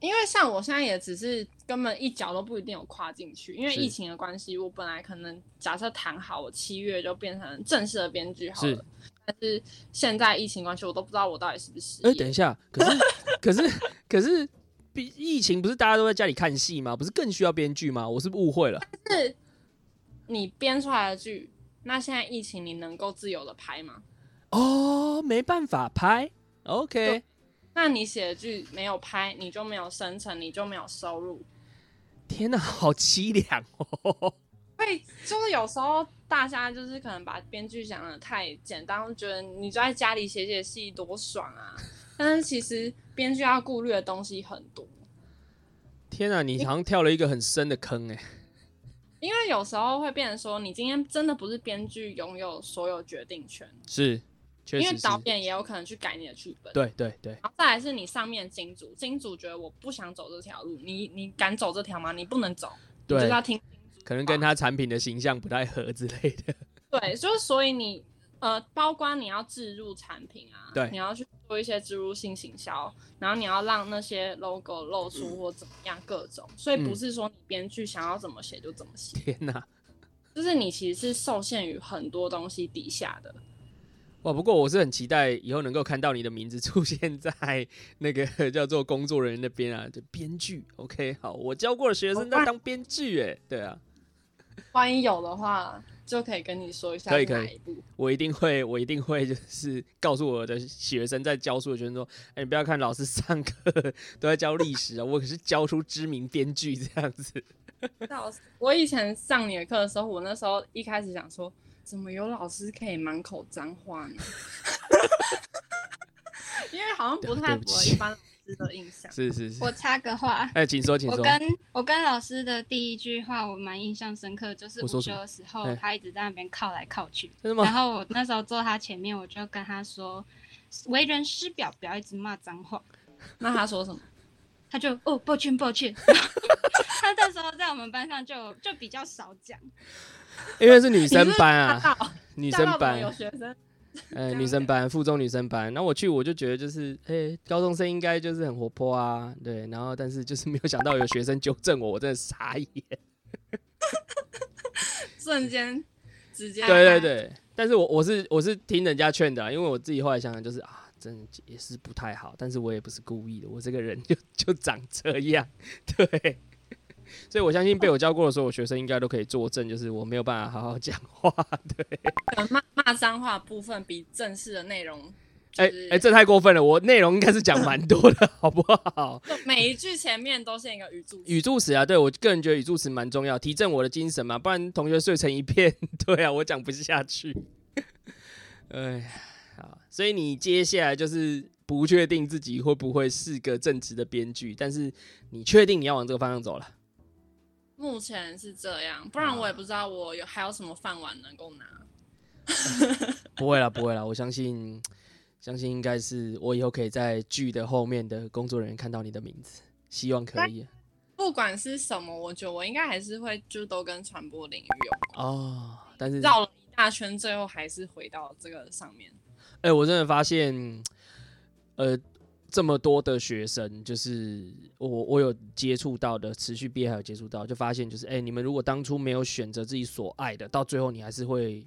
Speaker 9: 因为像我现在也只是根本一脚都不一定有跨进去，因为疫情的关系，我本来可能假设谈好，我七月就变成正式的编剧好了。但是现在疫情关系，我都不知道我到底是不是。
Speaker 1: 哎、欸，等一下，可是可是可是，疫情不是大家都在家里看戏吗？不是更需要编剧吗？我是不是误会了？
Speaker 9: 但是你编出来的剧，那现在疫情你能够自由的拍吗？
Speaker 1: 哦，没办法拍。OK。
Speaker 9: 那你写的剧没有拍，你就没有生成，你就没有收入。
Speaker 1: 天哪，好凄凉哦！
Speaker 9: 会就是有时候大家就是可能把编剧想的太简单，觉得你就在家里写写戏多爽啊。但是其实编剧要顾虑的东西很多。
Speaker 1: 天哪，你好像跳了一个很深的坑哎。
Speaker 9: 因为有时候会变成说，你今天真的不是编剧拥有所有决定权。
Speaker 1: 是。
Speaker 9: 因为导演也有可能去改你的剧本，
Speaker 1: 对对对。
Speaker 9: 然后再来是你上面金主，金主觉得我不想走这条路，你你敢走这条吗？你不能走，对，就是要听。
Speaker 1: 可能跟他产品的形象不太合之类的。
Speaker 9: 对，就是所以你呃，包括你要置入产品啊，
Speaker 1: 对，
Speaker 9: 你要去做一些植入性行销，然后你要让那些 logo 露出或怎么样各种，所以不是说你编剧想要怎么写就怎么写。
Speaker 1: 天哪，
Speaker 9: 就是你其实是受限于很多东西底下的。
Speaker 1: 哇，不过我是很期待以后能够看到你的名字出现在那个 叫做工作人员那边啊，就编剧。OK，好，我教过的学生在当编剧，哎，对啊。
Speaker 9: 万一有的话，就可以跟你说一下。
Speaker 1: 可以可以，我一定会，我一定会，就是告诉我的学生，在教书的学生说，哎、欸，你不要看老师上课都在教历史啊，我可是教出知名编剧这样子。
Speaker 9: 老师我以前上你的课的时候，我那时候一开始想说。怎么有老师可以满口脏话呢？因为好像不太符合一般老师的印象。
Speaker 1: 是是是。
Speaker 2: 我插个话。
Speaker 1: 哎，请说，请说。
Speaker 2: 我跟我跟老师的第一句话，我蛮印象深刻，就是午休的时候，他一直在那边靠来靠去。真的吗？然后我那时候坐他前面，我就跟他说：“为人师表，不要一直骂脏话。”
Speaker 9: 那他说什么？
Speaker 2: 他就哦，抱歉抱歉。他那时候在我们班上就就比较少讲。
Speaker 1: 因为是女生班啊，女生班
Speaker 9: 有学生，
Speaker 1: 呃，女生班，附中女生班。然后我去，我就觉得就是，哎、欸，高中生应该就是很活泼啊，对。然后，但是就是没有想到有学生纠正我，我真的傻眼，
Speaker 9: 瞬间直接。
Speaker 1: 对对对，但是我我是我是听人家劝的、啊，因为我自己后来想想就是啊，真的也是不太好。但是我也不是故意的，我这个人就就长这样，对。所以我相信被我教过的所有学生应该都可以作证，就是我没有办法好好讲话，对。
Speaker 9: 骂骂脏话部分比正式的内容。
Speaker 1: 哎、欸、哎、欸，这太过分了！我内容应该是讲蛮多的，好不好？
Speaker 9: 每一句前面都是一个语助词。
Speaker 1: 语助词啊，对我个人觉得语助词蛮重要，提振我的精神嘛，不然同学睡成一片，对啊，我讲不下去。哎，好，所以你接下来就是不确定自己会不会是个正直的编剧，但是你确定你要往这个方向走了？
Speaker 9: 目前是这样，不然我也不知道我有还有什么饭碗能够拿。
Speaker 1: 不会啦，不会啦，我相信。相信应该是我以后可以在剧的后面的工作人员看到你的名字，希望可以。
Speaker 9: 不管是什么，我觉得我应该还是会就都跟传播领域有关
Speaker 1: 哦。但是
Speaker 9: 绕了一大圈，最后还是回到这个上面。
Speaker 1: 哎、欸，我真的发现，呃，这么多的学生，就是我我有接触到的，持续毕业还有接触到，就发现就是，哎、你们如果当初没有选择自己所爱的，到最后你还是会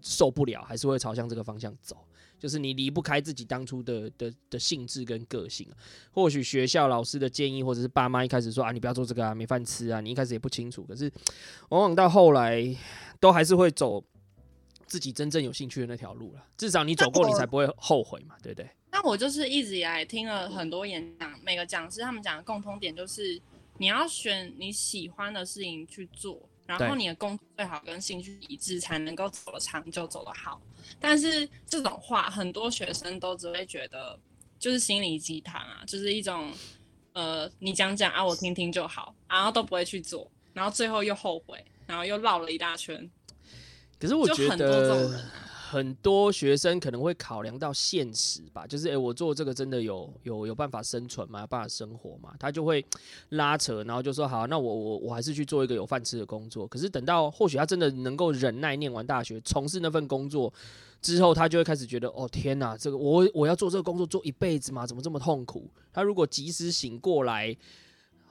Speaker 1: 受不了，还是会朝向这个方向走。就是你离不开自己当初的的的性质跟个性，或许学校老师的建议，或者是爸妈一开始说啊，你不要做这个啊，没饭吃啊，你一开始也不清楚，可是往往到后来都还是会走自己真正有兴趣的那条路了。至少你走过，你才不会后悔嘛，对不对？
Speaker 9: 那我就是一直以来听了很多演讲，每个讲师他们讲的共通点就是，你要选你喜欢的事情去做。然后你的工作最好跟兴趣一致，才能够走得长久，走得好。但是这种话，很多学生都只会觉得就是心灵鸡汤啊，就是一种呃，你讲讲啊，我听听就好，然后都不会去做，然后最后又后悔，然后又绕了一大圈。
Speaker 1: 可是我觉得。很多很多学生可能会考量到现实吧，就是诶、我做这个真的有有有办法生存吗？有办法生活吗？他就会拉扯，然后就说好，那我我我还是去做一个有饭吃的工作。可是等到或许他真的能够忍耐念完大学，从事那份工作之后，他就会开始觉得哦天哪，这个我我要做这个工作做一辈子吗？怎么这么痛苦？他如果及时醒过来。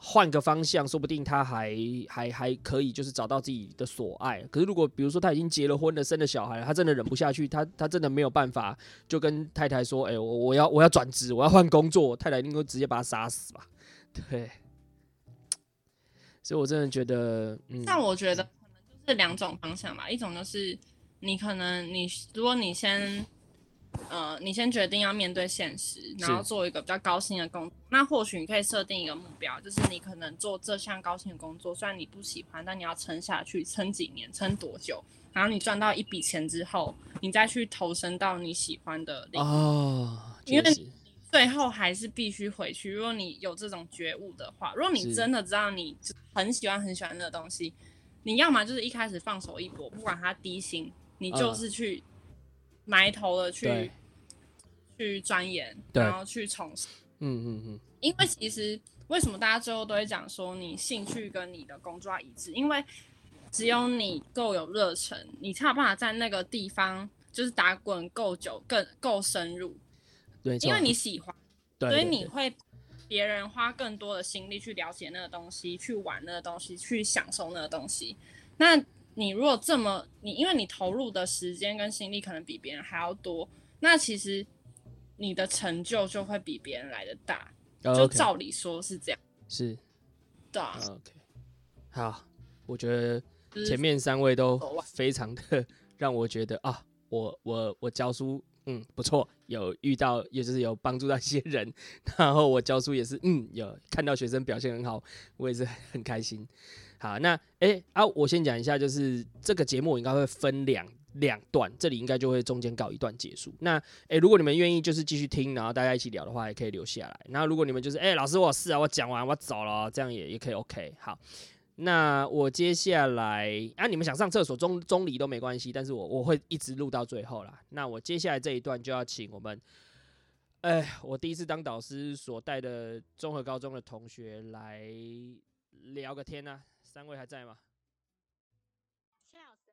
Speaker 1: 换个方向，说不定他还还还可以，就是找到自己的所爱。可是如果比如说他已经结了婚了，生了小孩了，他真的忍不下去，他他真的没有办法，就跟太太说：“哎、我我要我要转职，我要换工作。”太太应该直接把他杀死吧？对。所以我真的觉得，嗯，
Speaker 9: 但我觉得可能就是两种方向吧。一种就是你可能你如果你先。呃，你先决定要面对现实，然后做一个比较高薪的工作。那或许你可以设定一个目标，就是你可能做这项高薪的工作，虽然你不喜欢，但你要撑下去，撑几年，撑多久？然后你赚到一笔钱之后，你再去投身到你喜欢的领域。
Speaker 1: 哦，
Speaker 9: 因为最后还是必须回去。如果你有这种觉悟的话，如果你真的知道你很喜欢很喜欢那个东西，你要么就是一开始放手一搏，不管它低薪，你就是去。埋头的去去钻研，然后去从事。
Speaker 1: 嗯嗯嗯。
Speaker 9: 因为其实为什么大家最后都会讲说你兴趣跟你的工作要一致？因为只有你够有热忱，你才有办法在那个地方就是打滚够久，更够深入。
Speaker 1: 对，
Speaker 9: 因为你喜欢，
Speaker 1: 对对对，
Speaker 9: 所以你会别人花更多的心力去了解那个东西，去玩那个东西，去享受那个东西。那你如果这么你，因为你投入的时间跟心力可能比别人还要多，那其实你的成就就会比别人来的大。
Speaker 1: Oh, okay.
Speaker 9: 就照理说是这样。
Speaker 1: 是。
Speaker 9: 对啊。
Speaker 1: OK。好，我觉得前面三位都非常的 让我觉得啊，我我我教书嗯不错，有遇到也就是有帮助到一些人，然后我教书也是嗯有看到学生表现很好，我也是很开心。好，那哎、啊，我先讲一下，就是这个节目应该会分两两段，这里应该就会中间告一段结束。那哎、如果你们愿意就是继续听，然后大家一起聊的话，也可以留下来。那如果你们就是哎、老师我有事啊，我讲完我走了，这样也也可以 OK。好，那我接下来啊，你们想上厕所中中离都没关系，但是我我会一直录到最后啦。那我接下来这一段就要请我们，哎、我第一次当导师所带的综合高中的同学来聊个天啊。三位还在吗？